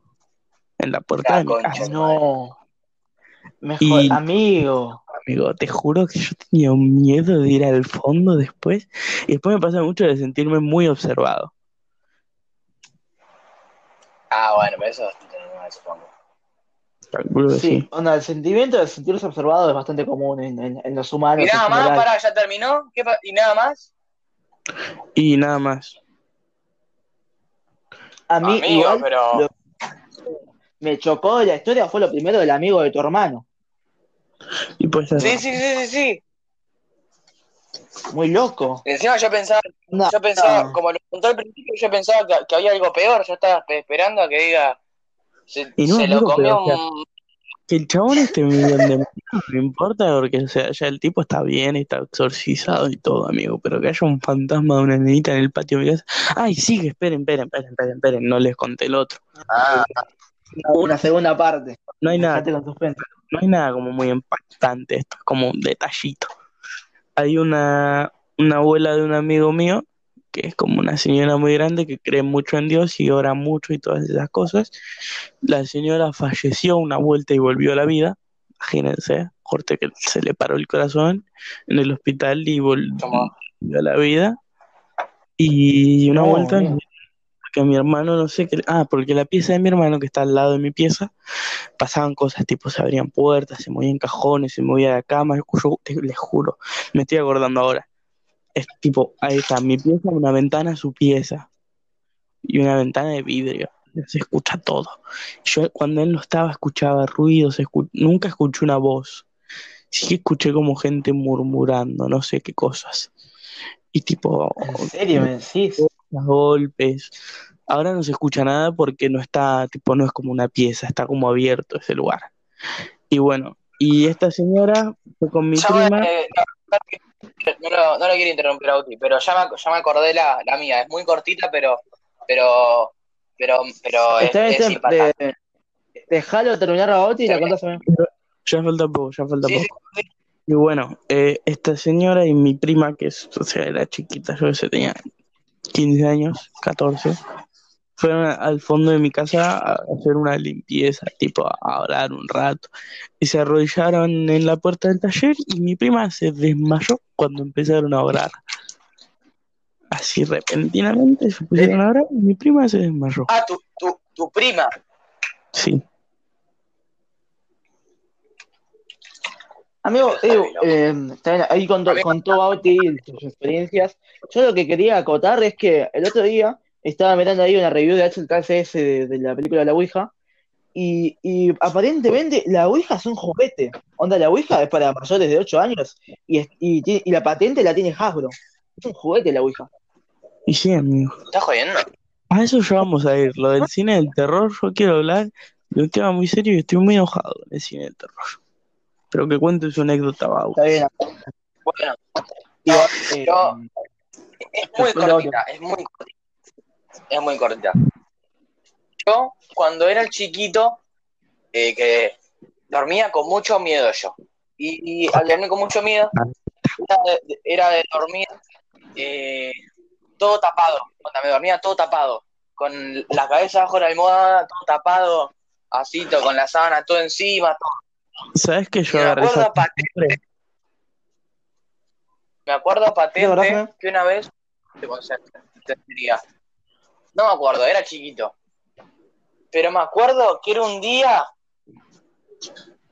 C: En la puerta
B: La
C: de mi
B: concha.
C: casa.
A: No. Mejor,
C: Y-
A: amigo.
C: Amigo, te juro que yo tenía un miedo de ir al fondo después. Y después me pasa mucho de sentirme muy observado.
B: Ah, bueno, pero eso es bastante normal, supongo.
C: Calculo que
A: Sí,
C: sí.
A: onda, el sentimiento de sentirse observado es bastante común en, en- en los humanos.
B: Y nada más, para, ya terminó. ¿Qué pa- ¿Y nada más?
C: Y nada más.
A: A mí,
B: Amigo,
A: igual,
B: pero.
A: lo- me chocó la historia fue lo primero del amigo de tu hermano.
C: Y pues
B: Sí, sí, sí, sí, sí.
A: Muy loco.
B: Encima yo pensaba,
A: No,
B: yo pensaba,
A: no.
B: como lo contó al principio, yo pensaba que, que había algo peor. Yo estaba espe- esperando a que diga. Se,
C: Y no,
B: se lo comió
C: pero, o sea,
B: un.
C: que el chabón este millón de no importa porque, o sea, ya el tipo está bien, está exorcizado y todo, amigo. Pero que haya un fantasma de una nenita en el patio de mi casa. Ay, sigue, esperen, esperen, esperen, esperen, esperen. No les conté el otro.
B: Ah,
A: Una segunda parte.
C: No hay nada. No hay nada como muy impactante, esto es como un detallito. Hay una, una abuela de un amigo mío, que es como una señora muy grande que cree mucho en Dios y ora mucho y todas esas cosas. La señora falleció una vuelta y volvió a la vida. Imagínense, corte que se le paró el corazón en el hospital y volvió a la vida. Y una
A: No,
C: vuelta. Que mi hermano no sé qué. Ah, porque la pieza de mi hermano que está al lado de mi pieza, pasaban cosas tipo se abrían puertas, se movían cajones, se movía la cama. Yo te- les juro, me estoy acordando ahora. Es tipo, ahí está, mi pieza, una ventana, su pieza. Y una ventana de vidrio. Se escucha todo. Yo cuando él no estaba escuchaba ruidos, nunca escuché una voz. Sí escuché como gente murmurando, no sé qué cosas. Y tipo,
A: ¿En serio me decís?
C: Golpes. Ahora no se escucha nada porque no está, tipo, no es como una pieza, está como abierto ese lugar. Y bueno, y esta señora fue con mi
B: Ya
C: prima.
B: me- eh, no, no, no lo quiero interrumpir a Uti, pero ya me, ya me acordé la, la mía. Es muy cortita, pero pero pero pero es, es.
A: De- Dejalo terminar a Oti y la contás a mí.
C: Ya falta poco, ya falta
B: Sí, sí,
C: poco. Y bueno, eh, esta señora y mi prima, que es, o sea, era chiquita, yo se tenía 15 años, 14, fueron al fondo de mi casa a hacer una limpieza, tipo a orar un rato. Y se arrodillaron en la puerta del taller y mi prima se desmayó cuando empezaron a orar. Así repentinamente se pusieron a orar y mi prima se desmayó.
B: Ah, tu, tu, tu prima.
C: Sí.
A: Amigo,
B: loco.
A: eh, bien, ahí contó, contó Bauti sus experiencias. Yo lo que quería acotar es que el otro día estaba mirando ahí una review de HKCS de, de la película La Ouija y, y aparentemente la Ouija es un juguete. Onda, la Ouija es para mayores de 8 años y, es- y, tiene- y la patente la tiene Hasbro. Es un juguete la Ouija.
C: Y sí, amigo.
B: ¿Estás jodiendo?
C: A eso ya vamos a ir. Lo del cine del terror, yo quiero hablar de un tema muy serio y estoy muy enojado con el cine del terror. Pero que cuente su anécdota, Bau.
A: Está bien.
B: Bueno,
A: eh,
B: Yo- es muy cortita, es muy cortita. Es muy cortita. Yo, cuando era chiquito, eh, que dormía con mucho miedo yo. Y, y al dormir con mucho miedo, era de, era de dormir eh, todo tapado. Cuando me dormía todo tapado. Con la cabeza bajo la almohada, todo tapado, así, todo, con la sábana todo encima. todo.
C: ¿Sabes que yo agarré
B: acuerdo
C: esa
B: patente, me acuerdo
A: ¿Qué
B: patente que una vez. No me acuerdo, era chiquito. Pero me acuerdo que era un día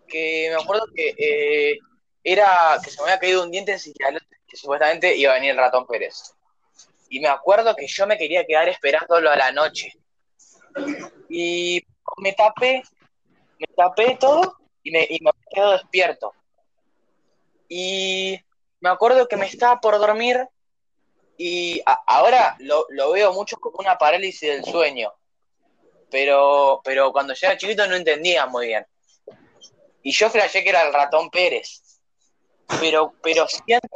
B: que me acuerdo que eh, era que se me había caído un diente en que supuestamente iba a venir el ratón Pérez. Y me acuerdo que yo me quería quedar esperándolo a la noche. Y me tapé, me tapé todo y me, y me quedo despierto. Y me acuerdo que me estaba por dormir y a- ahora lo, lo veo mucho como una parálisis del sueño. Pero, pero cuando yo era chiquito no entendía muy bien. Y yo flashé que era el ratón Pérez. Pero, pero siento,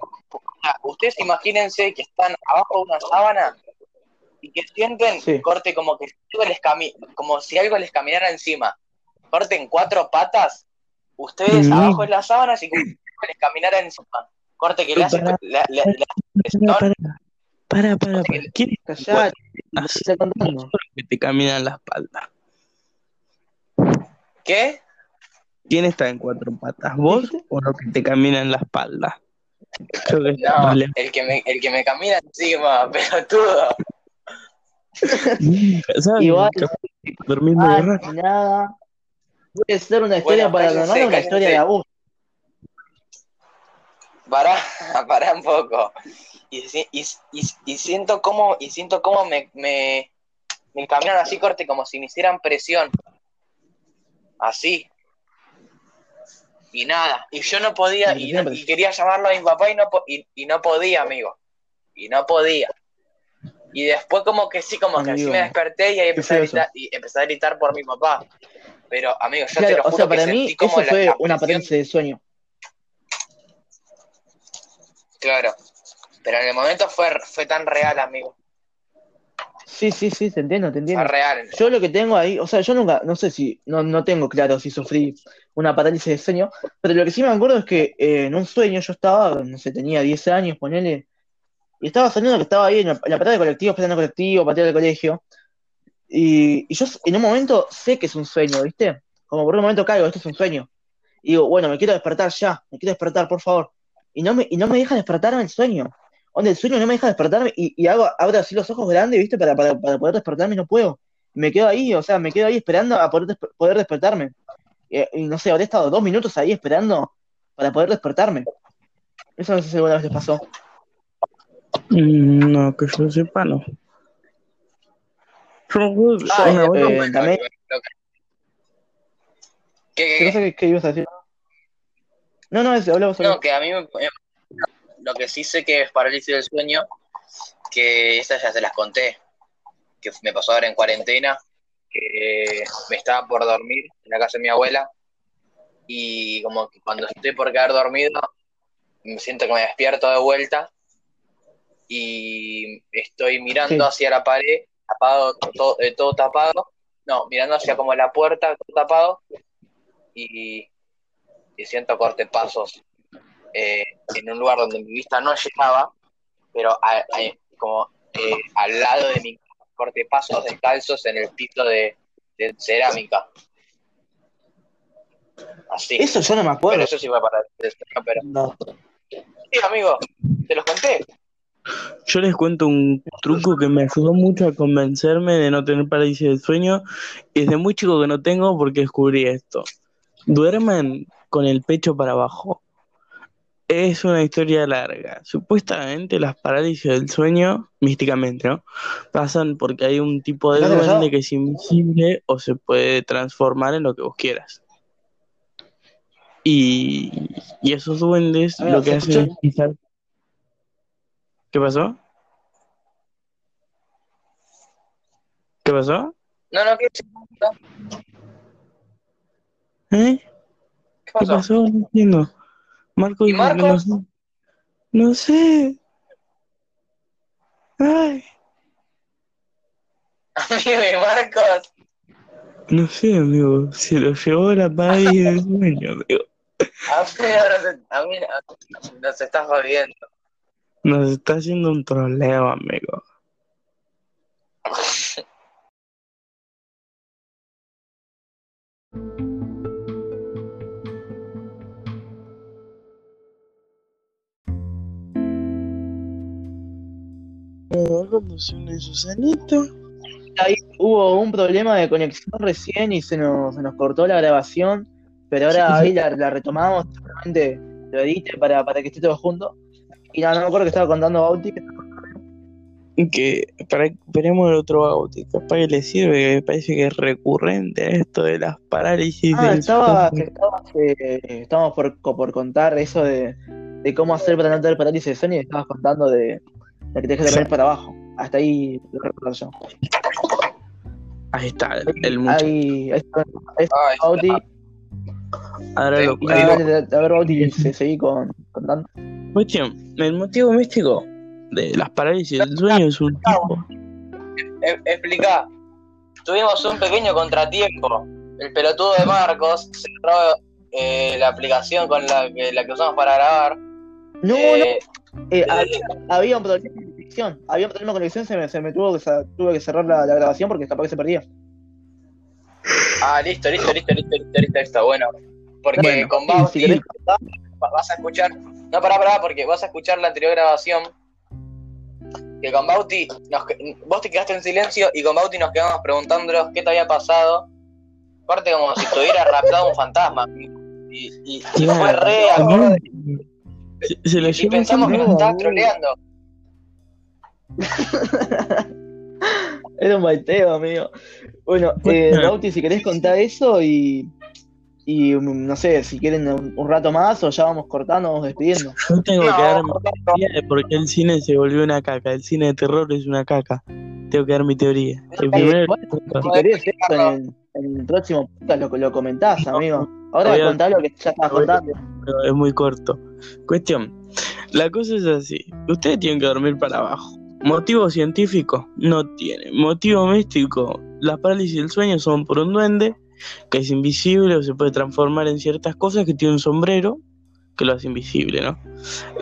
B: sea, ustedes imagínense que están abajo de una sábana y que sienten
A: Sí.
B: corte como que algo les como si algo les caminara encima. Corte en cuatro patas, ustedes
C: Mm.
B: abajo de las sábanas y algo les caminara encima. Corte que le hace
C: Para, Para, para, para, para, para. ¿Quién
A: Callate,
C: Así
A: está contando.
C: que te camina en la espalda?
B: ¿Qué?
C: ¿Quién está en cuatro patas? ¿Vos o lo que te camina en la espalda? Que
B: No,
C: vale.
B: el que me, el que me camina encima, pelotudo.
C: ¿Sabes?
A: Igual,
C: Durmiendo
A: Ah, nada. Puede ser una historia
B: Bueno,
A: paranormal
B: cállense,
A: o una historia de abuso.
B: Pará, pará un poco. Y, si- y, y, y siento cómo, y siento cómo me, me, me caminan así corte, como si me hicieran presión. Así. Y nada. Y yo no podía, y, no- quería llamarlo a mi papá y no, y, no podía, amigo. Y no podía. Y después como que sí, como que así me desperté y ahí empecé a gritar, y empecé a gritar por mi papá. Pero, amigo, yo te
A: Claro,
B: lo
A: o
B: juro
A: sea,
B: que
A: para mí eso
B: la-
A: fue
B: la
A: una apariencia de sueño.
B: Claro. Pero en el momento fue, fue tan real, amigo.
A: Sí, sí, sí, te entiendo, te
B: Fue
A: entiendo.
B: real.
A: Yo lo que tengo ahí, o sea, yo nunca, no sé si, no, no tengo claro si sufrí una parálisis de sueño, pero lo que sí me acuerdo es que eh, en un sueño yo estaba, no sé, tenía 10 años, ponele, y estaba soñando que estaba ahí en la, en la parada de colectivo, esperando colectivo, ir al colegio, y, yo en un momento sé que es un sueño, ¿viste? Como por un momento caigo, esto es un sueño. Y digo, bueno, me quiero despertar ya, me quiero despertar, por favor. Y no me, y no me deja despertarme el sueño. Donde el sueño no me deja despertarme y, y hago, abro así los ojos grandes, ¿viste? Para, para, para poder despertarme y no puedo. Me quedo ahí, o sea, me quedo ahí esperando a poder, poder despertarme. Y, y no sé, habré estado dos minutos ahí esperando para poder despertarme. Eso no sé si alguna vez les pasó.
C: Mm, No, que yo sepa, no. Que
B: Ah,
A: eh, eh, también-
B: ¿Qué,
A: ibas a decir? No, no, es, hablamos
B: No, que a mí me, me- lo que sí sé que es parálisis del sueño, que estas ya se las conté, que me pasó ahora en cuarentena, que me estaba por dormir en la casa de mi abuela y como que cuando estoy por quedar dormido, me siento que me despierto de vuelta y estoy mirando
A: Sí.
B: hacia la pared, tapado, todo, eh, todo tapado, no, mirando hacia como la puerta, todo tapado, y, y siento cortepasos eh, en un lugar donde mi vista no llegaba, pero a- a- como eh, al lado de mi cortepasos descalzos en el piso de, de cerámica. Así.
A: Eso yo no me
B: Pero
A: acuerdo.
B: eso sí fue para el pero
A: No.
B: sí, amigo, te los conté.
C: Yo les cuento un truco que me ayudó mucho a convencerme de no tener parálisis del sueño y desde muy chico que no tengo porque descubrí esto. Duerman con el pecho para abajo. Es una historia larga. Supuestamente las parálisis del sueño, místicamente, ¿no? Pasan porque hay un tipo de
A: ¿Estás
C: duende que es invisible o se puede transformar en lo que vos quieras. Y, y esos duendes lo que
A: ¿se
C: hacen
A: escucha?
C: es pisar. ¿Qué pasó? ¿Qué pasó?
B: No, no, ¿qué,
C: ¿Eh?
B: qué
C: ¿Qué
B: pasó?
C: pasó? No entiendo. Marco
B: ¿Y
C: que no
B: Marcos?
C: sé. No sé. Ay,
B: Amigo y Marcos.
C: no sé, amigo. Se lo llevó la parálisis del sueño, amigo.
B: A mí, no se- a mí no- nos estás jodiendo.
C: Nos está haciendo un troleo, amigo. Une Susanita.
A: Ahí hubo un problema de conexión recién y se nos, se nos cortó la grabación, pero ahora
C: Sí,
A: ahí la, la retomamos, seguramente lo edite para, para que esté todo junto. Y nada, no me acuerdo que estaba contando Bauti.
C: que para esperemos el otro audio, capaz que le sirve, que me parece que es recurrente esto de las parálisis
A: Ah,
C: del
A: estaba,
C: sueño.
A: estaba, eh, estábamos por, por contar eso de, de cómo hacer para no tener parálisis de sueño y estabas contando de, de que te dejes dormir para abajo. Hasta ahí lo recuerdo yo.
C: Ahí está, el, el muchacho.
A: Ahí, ahí está, ahí está Bauti.
C: Ahora lo
A: a ver, Bauti, se- seguí con, contando.
C: Cuestión, el motivo místico de las parálisis del sueño es un tipo.
B: E- explica. Tuvimos un pequeño contratiempo. El pelotudo de Marcos cerró eh, la aplicación con la que, la que usamos para grabar.
A: No,
B: Eh,
A: no, eh, había, había un problema con conexión. Había un problema con conexión, se me, se me tuvo que, sa- tuve que cerrar la, la grabación porque capaz que se perdía.
B: Ah, listo, listo, listo, listo, listo, listo, listo. Bueno, porque
A: Bueno,
B: con
A: sí,
B: Bauti
A: si querés contar,
B: va- vas a escuchar. No, pará, pará, porque vas a escuchar la anterior grabación. Que con Bauti, nos que- vos te quedaste en silencio y con Bauti nos quedamos preguntándonos qué te había pasado. Aparte, como si estuviera raptado un fantasma. Y, y, y fue re.
C: Se, se lo
B: Y
C: llevó
B: pensamos que nos estabas troleando.
A: era un baiteo, amigo. Bueno, eh, Bauti, si querés contar eso y, y mm, no sé, si quieren un, un rato más o ya vamos cortando, vamos despidiendo.
C: Yo tengo que
B: No,
C: dar mi teoría de por qué el cine se volvió una caca. El cine de terror es una caca. Tengo que dar mi teoría. El
A: Eh,
C: primero,
A: bueno, si querés esto en el, en el próximo podcast lo, lo comentás, amigo. Ahora
C: Voy a-
A: contá lo que ya
C: a-
A: contando.
C: pero es muy corto. Cuestión. La cosa es así. Ustedes tienen que dormir para abajo. Motivo científico no tiene. Motivo místico. Las parálisis del sueño son por un duende que es invisible o se puede transformar en ciertas cosas que tiene un sombrero que lo hace invisible, ¿no?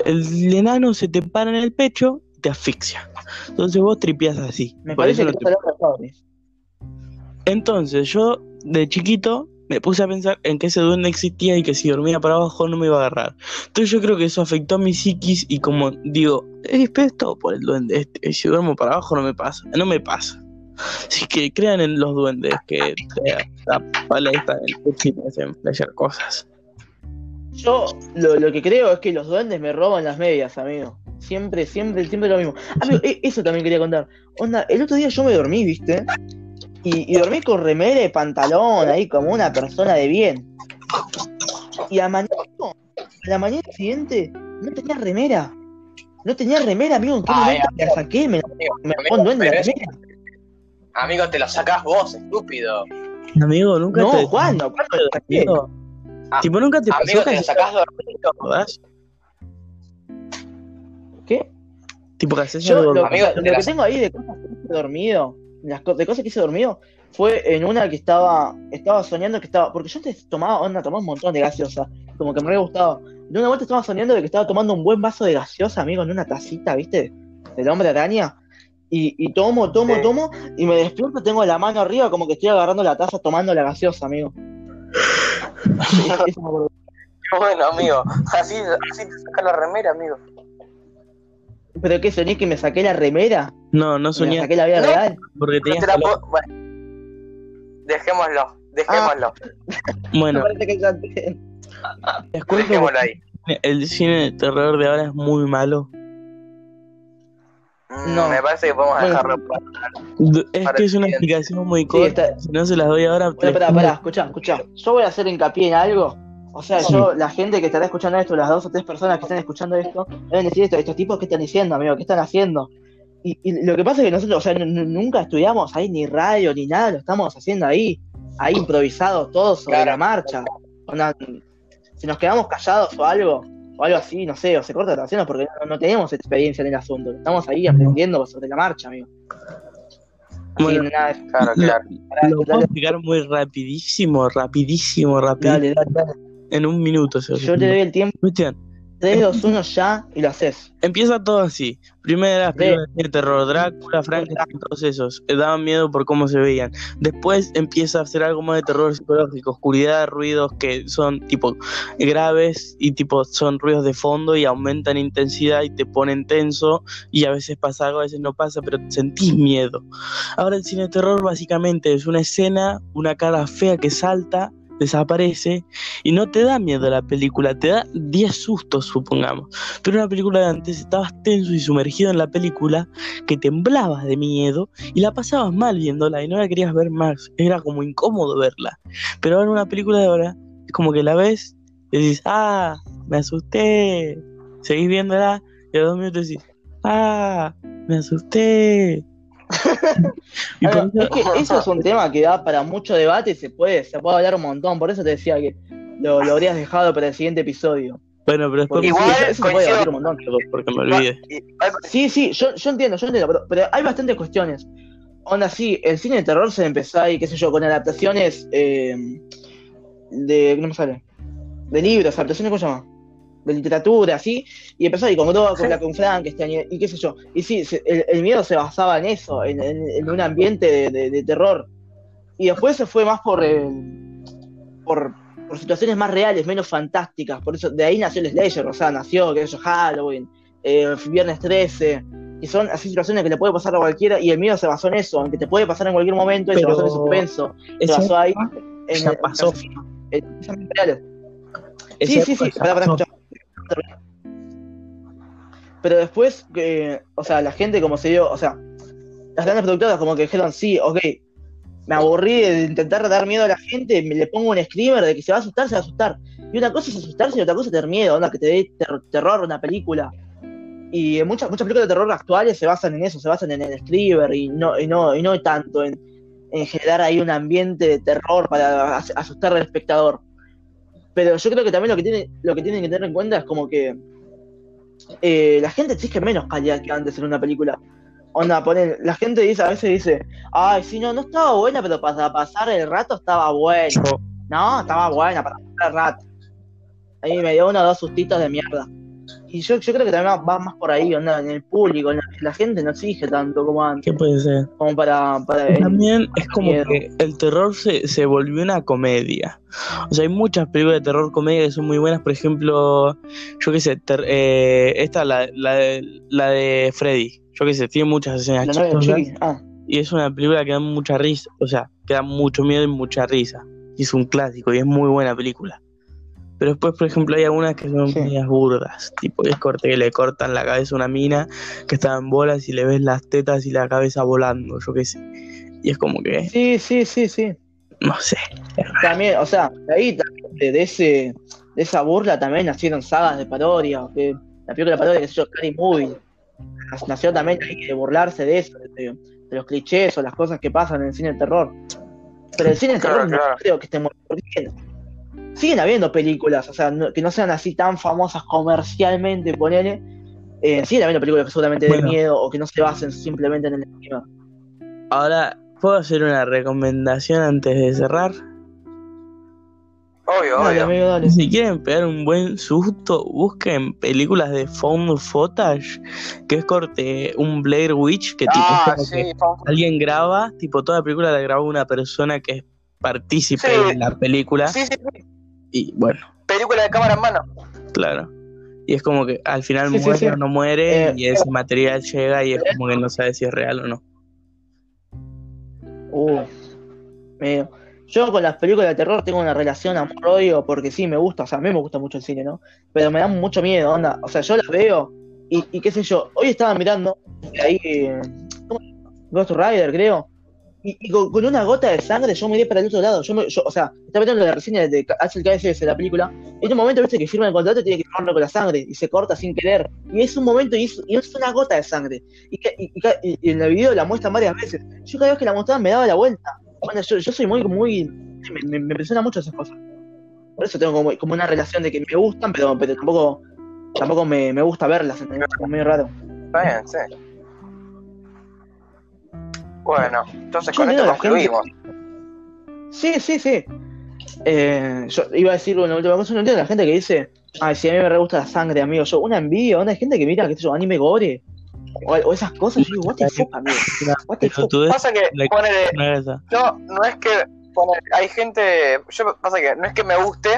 C: El enano se te para en el pecho y te asfixia. Entonces vos tripeas así.
A: Me
C: Por
A: parece
C: eso
A: que
C: no te-
A: Fabri.
C: Entonces yo de chiquito me puse a pensar en que ese duende existía y que si dormía para abajo no me iba a agarrar. Entonces yo creo que eso afectó a mi psiquis y como digo, eh, es todo por el duende este. Si duermo para abajo no me pasa, no me pasa. Así que crean en los duendes que te la pala esta del te hacen flashear cosas.
A: Yo lo, lo que creo es que los duendes me roban las medias, amigo. Siempre, siempre, siempre lo mismo. Amigo, e- eso también quería contar. Onda, el otro día yo me dormí, ¿viste? Y, y dormí con remera y pantalón, ahí como una persona de bien. Y a, mañana, a la mañana siguiente no tenía remera. No tenía remera, amigo. ¿En qué
B: Ay,
A: momento la saqué? Me, me
B: amigo,
A: robó un duende la remera.
B: Amigo, te lo sacás vos, estúpido.
C: Amigo, nunca
A: No,
C: te
A: ¿cuándo? ¿Cuándo la saqué?
C: Amigo,
B: Ah,
C: tipo, nunca te
B: Amigo, te lo sacás dormido.
C: ¿verdad?
A: ¿Qué?
C: Tipo que haces
A: Yo
C: algo.
A: lo,
B: Amigo,
A: lo
B: te
A: que tengo ahí de cosas que hice dormido, las co- de cosas que hice dormido, fue en una que estaba, estaba soñando que estaba, porque yo antes tomaba, onda, tomaba un montón de gaseosa, como que me había gustado. De una vuelta estaba soñando de que estaba tomando un buen vaso de gaseosa, amigo, en una tacita, ¿viste? Del hombre araña. Y, y tomo, tomo,
B: Sí.
A: tomo, y me despierto, tengo la mano arriba, como que estoy agarrando la taza tomando la gaseosa, amigo. Me.
B: Qué bueno, amigo. Así, así te sacas la remera, amigo.
A: ¿Pero qué soñé que me saqué la remera?
C: No, no
A: ¿Me
C: soñé
A: saqué la vida
B: No.
A: real?
C: porque
B: No
C: tenías
B: te la
C: calor.
B: puedo- Bueno. Dejémoslo, dejémoslo,
C: Bueno,
A: Me parece que ya te-
C: les cuento
B: dejémoslo ahí.
C: el cine de terror de ahora es muy malo.
A: No.
B: Me parece que podemos
A: Bueno.
B: dejarlo para-
C: D- Es
B: Para
C: que es una explicación muy
A: Sí,
C: corta.
A: está-
C: Si no se las doy ahora.
A: Bueno, pará, pará, escuchá, escuchá. Yo voy a hacer hincapié en algo. O sea,
C: Sí.
A: yo, la gente que estará escuchando esto, las dos o tres personas que están escuchando esto, deben decir esto, estos tipos, ¿qué están diciendo, amigo? ¿Qué están haciendo? Y, y lo que pasa es que nosotros, o sea, nunca estudiamos ahí ni radio ni nada, lo estamos haciendo ahí, ahí improvisados todos sobre
B: Claro.
A: la marcha. Si nos quedamos callados o algo, o algo así, no sé, o se corta la grabación, porque no, no tenemos experiencia en el asunto, estamos ahí aprendiendo sobre la marcha, amigo.
C: Bueno,
A: nada,
B: Claro, claro.
C: Lo puedo explicar muy rapidísimo, rapidísimo, rápido.
A: dale, dale, dale.
C: En un minuto. lo
A: Yo te doy el tiempo,
C: Cuestión,
A: 3, 2, 1 ya, y lo haces.
C: Empieza todo así. Primero las películas de terror, Drácula, Frankenstein, todos esos. Eh, Daban miedo por cómo se veían. Después empieza a hacer algo más de terror psicológico, oscuridad, ruidos que son tipo graves y tipo son ruidos de fondo y aumentan intensidad y te ponen tenso y a veces pasa algo, a veces no pasa, pero sentís miedo. Ahora el cine de terror básicamente es una escena, una cara fea que salta, desaparece y no te da miedo la película, te da 10 sustos, supongamos. Pero una película de antes estabas tenso y sumergido en la película que temblabas de miedo y la pasabas mal viéndola y no la querías ver más. Era como incómodo verla. Pero ahora una película de ahora es como que la ves y decís, ah, me asusté. Seguís viéndola y a dos minutos decís, ah, me asusté. y eso-
A: es que eso es un tema que da para mucho debate y se puede, se puede hablar un montón. Por eso te decía que lo, lo habrías dejado para el siguiente episodio.
C: bueno, pero después
B: Igual,
A: sí, eso, se puede debatir un montón.
C: porque me olvidé.
A: Sí, sí, yo, yo entiendo, yo entiendo, pero, pero hay bastantes cuestiones. Onda, sí, el cine de terror se empezó ahí, qué sé yo, con adaptaciones eh, de. ¿Cómo me sale? De libros, adaptaciones, ¿cómo se llama? De literatura, ¿sí? Y empezó ahí con Drácula,
B: Sí.
A: con Frankenstein, y, y qué sé yo. Y sí, se- el, el miedo se basaba en eso, en, en- en un ambiente de, de- de terror. Y después se fue más por, el- por, por situaciones más reales, menos fantásticas. Por eso, de ahí nació el Slayer, o sea, nació, qué sé yo, Halloween, eh, Viernes 13. Y son así situaciones que le puede pasar a cualquiera, y el miedo se basó en eso, en que te puede pasar en cualquier momento, y
C: Pero
A: se basó en el suspenso. Se basó ahí en
C: ya
A: el-
C: pasó.
A: en reales. Sí, sí, sí,
C: pasó.
A: escuchá. Pero después, que, o sea, la gente como se dio, o sea, las grandes productoras como que dijeron, sí, ok, me aburrí de intentar dar miedo a la gente, me le pongo un screamer de que se va a asustar, se va a asustar. Y una cosa es asustarse y otra cosa es tener miedo, onda, que te dé ter- terror una película. Y muchas, muchas películas de terror actuales se basan en eso, se basan en el screamer y no, y no, y no tanto en, en generar ahí un ambiente de terror para as- asustar al espectador. Pero yo creo que también lo que tiene, lo que tienen que tener en cuenta es como que eh, la gente exige menos calidad que antes en una película. Onda, ponen, la gente dice, a veces dice, ay, sí, no, no estaba buena, pero para pasar el rato estaba buena.
C: Yo-
A: No, estaba buena para pasar el rato. Ahí me dio uno o dos sustitos de mierda. Y yo, yo creo que también va, va más por ahí, onda, en el público, en la, la gente no exige tanto como antes,
C: ¿Qué puede ser?
A: como para... para
C: También es como
A: miedo.
C: que el terror se, se volvió una comedia. O sea, hay muchas películas de terror comedia que son muy buenas. Por ejemplo, yo qué sé, ter- eh, esta, la, la, de, la de Freddy. Yo qué sé, tiene muchas escenas chistosas.
A: Ah,
C: Y es una película que da mucha risa. O sea, que da mucho miedo y mucha risa. Y es un clásico y es muy buena película. Pero después, por ejemplo, hay algunas que son
A: Sí.
C: medias burdas. Tipo, es corte que le cortan la cabeza a una mina que está en bolas y le ves las tetas y la cabeza volando. Yo qué sé. Y es como que,
A: sí, sí, sí, sí.
C: no sé.
A: También, o sea, de ahí también, de, de ese, de esa burla también nacieron sagas de parodia, que la película de parodia que se llama Scary Movie, nació también de burlarse de eso, de, de los clichés o las cosas que pasan en el cine de terror. Pero el cine de
B: Claro,
A: terror no
B: claro.
A: creo que esté muy siguen habiendo películas, o sea, no- que no sean así tan famosas comercialmente, ponele. Eh, siguen habiendo películas que seguramente de
C: Bueno.
A: miedo o que no se basen simplemente en el esquema.
C: Ahora, ¿puedo hacer una recomendación antes de cerrar?
B: Obvio,
A: Dale,
B: obvio.
A: amigo, dale.
C: Si quieren pegar un buen susto, busquen películas de found footage, que es corte un Blair Witch, que
B: Ah, sí,
C: que alguien graba, tipo toda la película la graba una persona que es partícipe
B: Sí.
C: de la película,
B: sí, sí, sí.
C: Y bueno,
B: Película de cámara en mano.
C: claro. Y es como que al final
A: Sí,
C: muere
A: sí.
C: o no muere,
A: Eh,
C: y ese material llega y es como que no sabe si es real o no.
A: Uh, medio. Yo con las películas de terror tengo una relación amor-odio porque sí me gusta, o sea, a mí me gusta mucho el cine, ¿no? Pero me da mucho miedo, onda. O sea, yo las veo y, y qué sé yo. Hoy estaba mirando ahí eh. Ghost Rider, creo. Y, con, una gota de sangre yo miré para el otro lado. Yo, me- yo o sea, estaba viendo la reseña de Axel KSS de la película. En un momento, viste, que firma el contrato y tiene que firmarlo con la sangre. Y se corta sin querer. Y es un momento y es, es una gota de sangre. Y, y- en el video la muestran varias veces. Yo cada vez que la mostraban me daba la vuelta. Bueno, yo, soy muy, muy. Me, me, impresiona mucho esas cosas. Por eso tengo como, como una relación de que me gustan, pero, pero tampoco tampoco me, me gusta verlas. Es muy raro.
B: Bueno, entonces
A: Yo
B: con esto
A: la gente-
B: concluimos.
A: Sí, sí, sí. Eh, yo iba a decir una última cosa. No entiendo la gente que dice, ay, si a mí me re gusta la sangre, amigo. Yo, una envidia, una hay gente que mira, qué sé yo, anime gore. O, o esas cosas. Yo digo, what the fuck, amigo. What the fuck.
B: Pasa que, ponele, yo no es que ponele, hay gente, yo pasa que no es que me guste,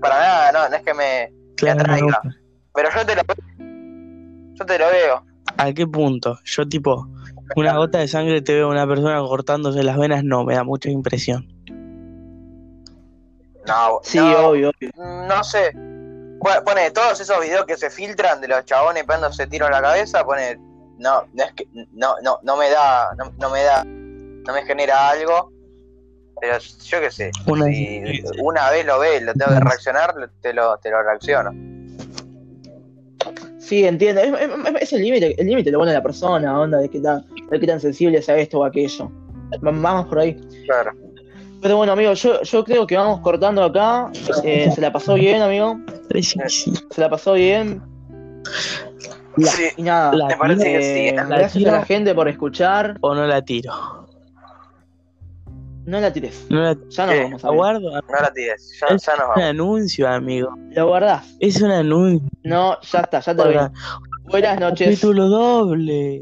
B: para nada, no, no es que me,
C: Claro,
B: atraiga.
C: no.
B: pero yo te lo yo te lo veo.
C: ¿A qué punto? Yo tipo, una gota de sangre te veo a una persona cortándose las venas, no, me da mucha impresión.
B: No,
A: Sí,
B: no,
A: obvio, obvio.
B: no sé. Pone- Pone todos esos videos que se filtran de los chabones pegándose tiro en la cabeza, pone no, no es que no, no, no me da, no, no me da, no me genera algo. Pero yo qué sé,
C: Una-
B: si una vez lo ves, lo tengo que reaccionar, te lo, te lo reacciono.
A: Sí, entiendo. Es, es- es el límite, el límite lo pone la persona, onda, de qué tan, de qué tan sensible es a esto o aquello. Va- Vamos por ahí.
B: Claro.
A: Pero bueno, amigo, yo, yo creo que vamos cortando acá. Eh, se la pasó bien, amigo.
C: Sí, sí.
A: Se la pasó bien.
C: La-
B: Sí,
A: Y nada,
C: La
B: me parece que sí.
C: La
A: gracias
C: tiro.
A: a la gente por escuchar.
C: O no la tiro.
A: No la tires.
C: No la
A: Ya nos vamos a ver.
C: aguardo.
B: no la tires, ya,
C: Es
B: ya nos
C: un
B: vamos.
C: anuncio, amigo.
A: Lo guardás.
C: Es un anuncio.
A: No, ya está, ya te Buenas noches.
C: capítulo doble.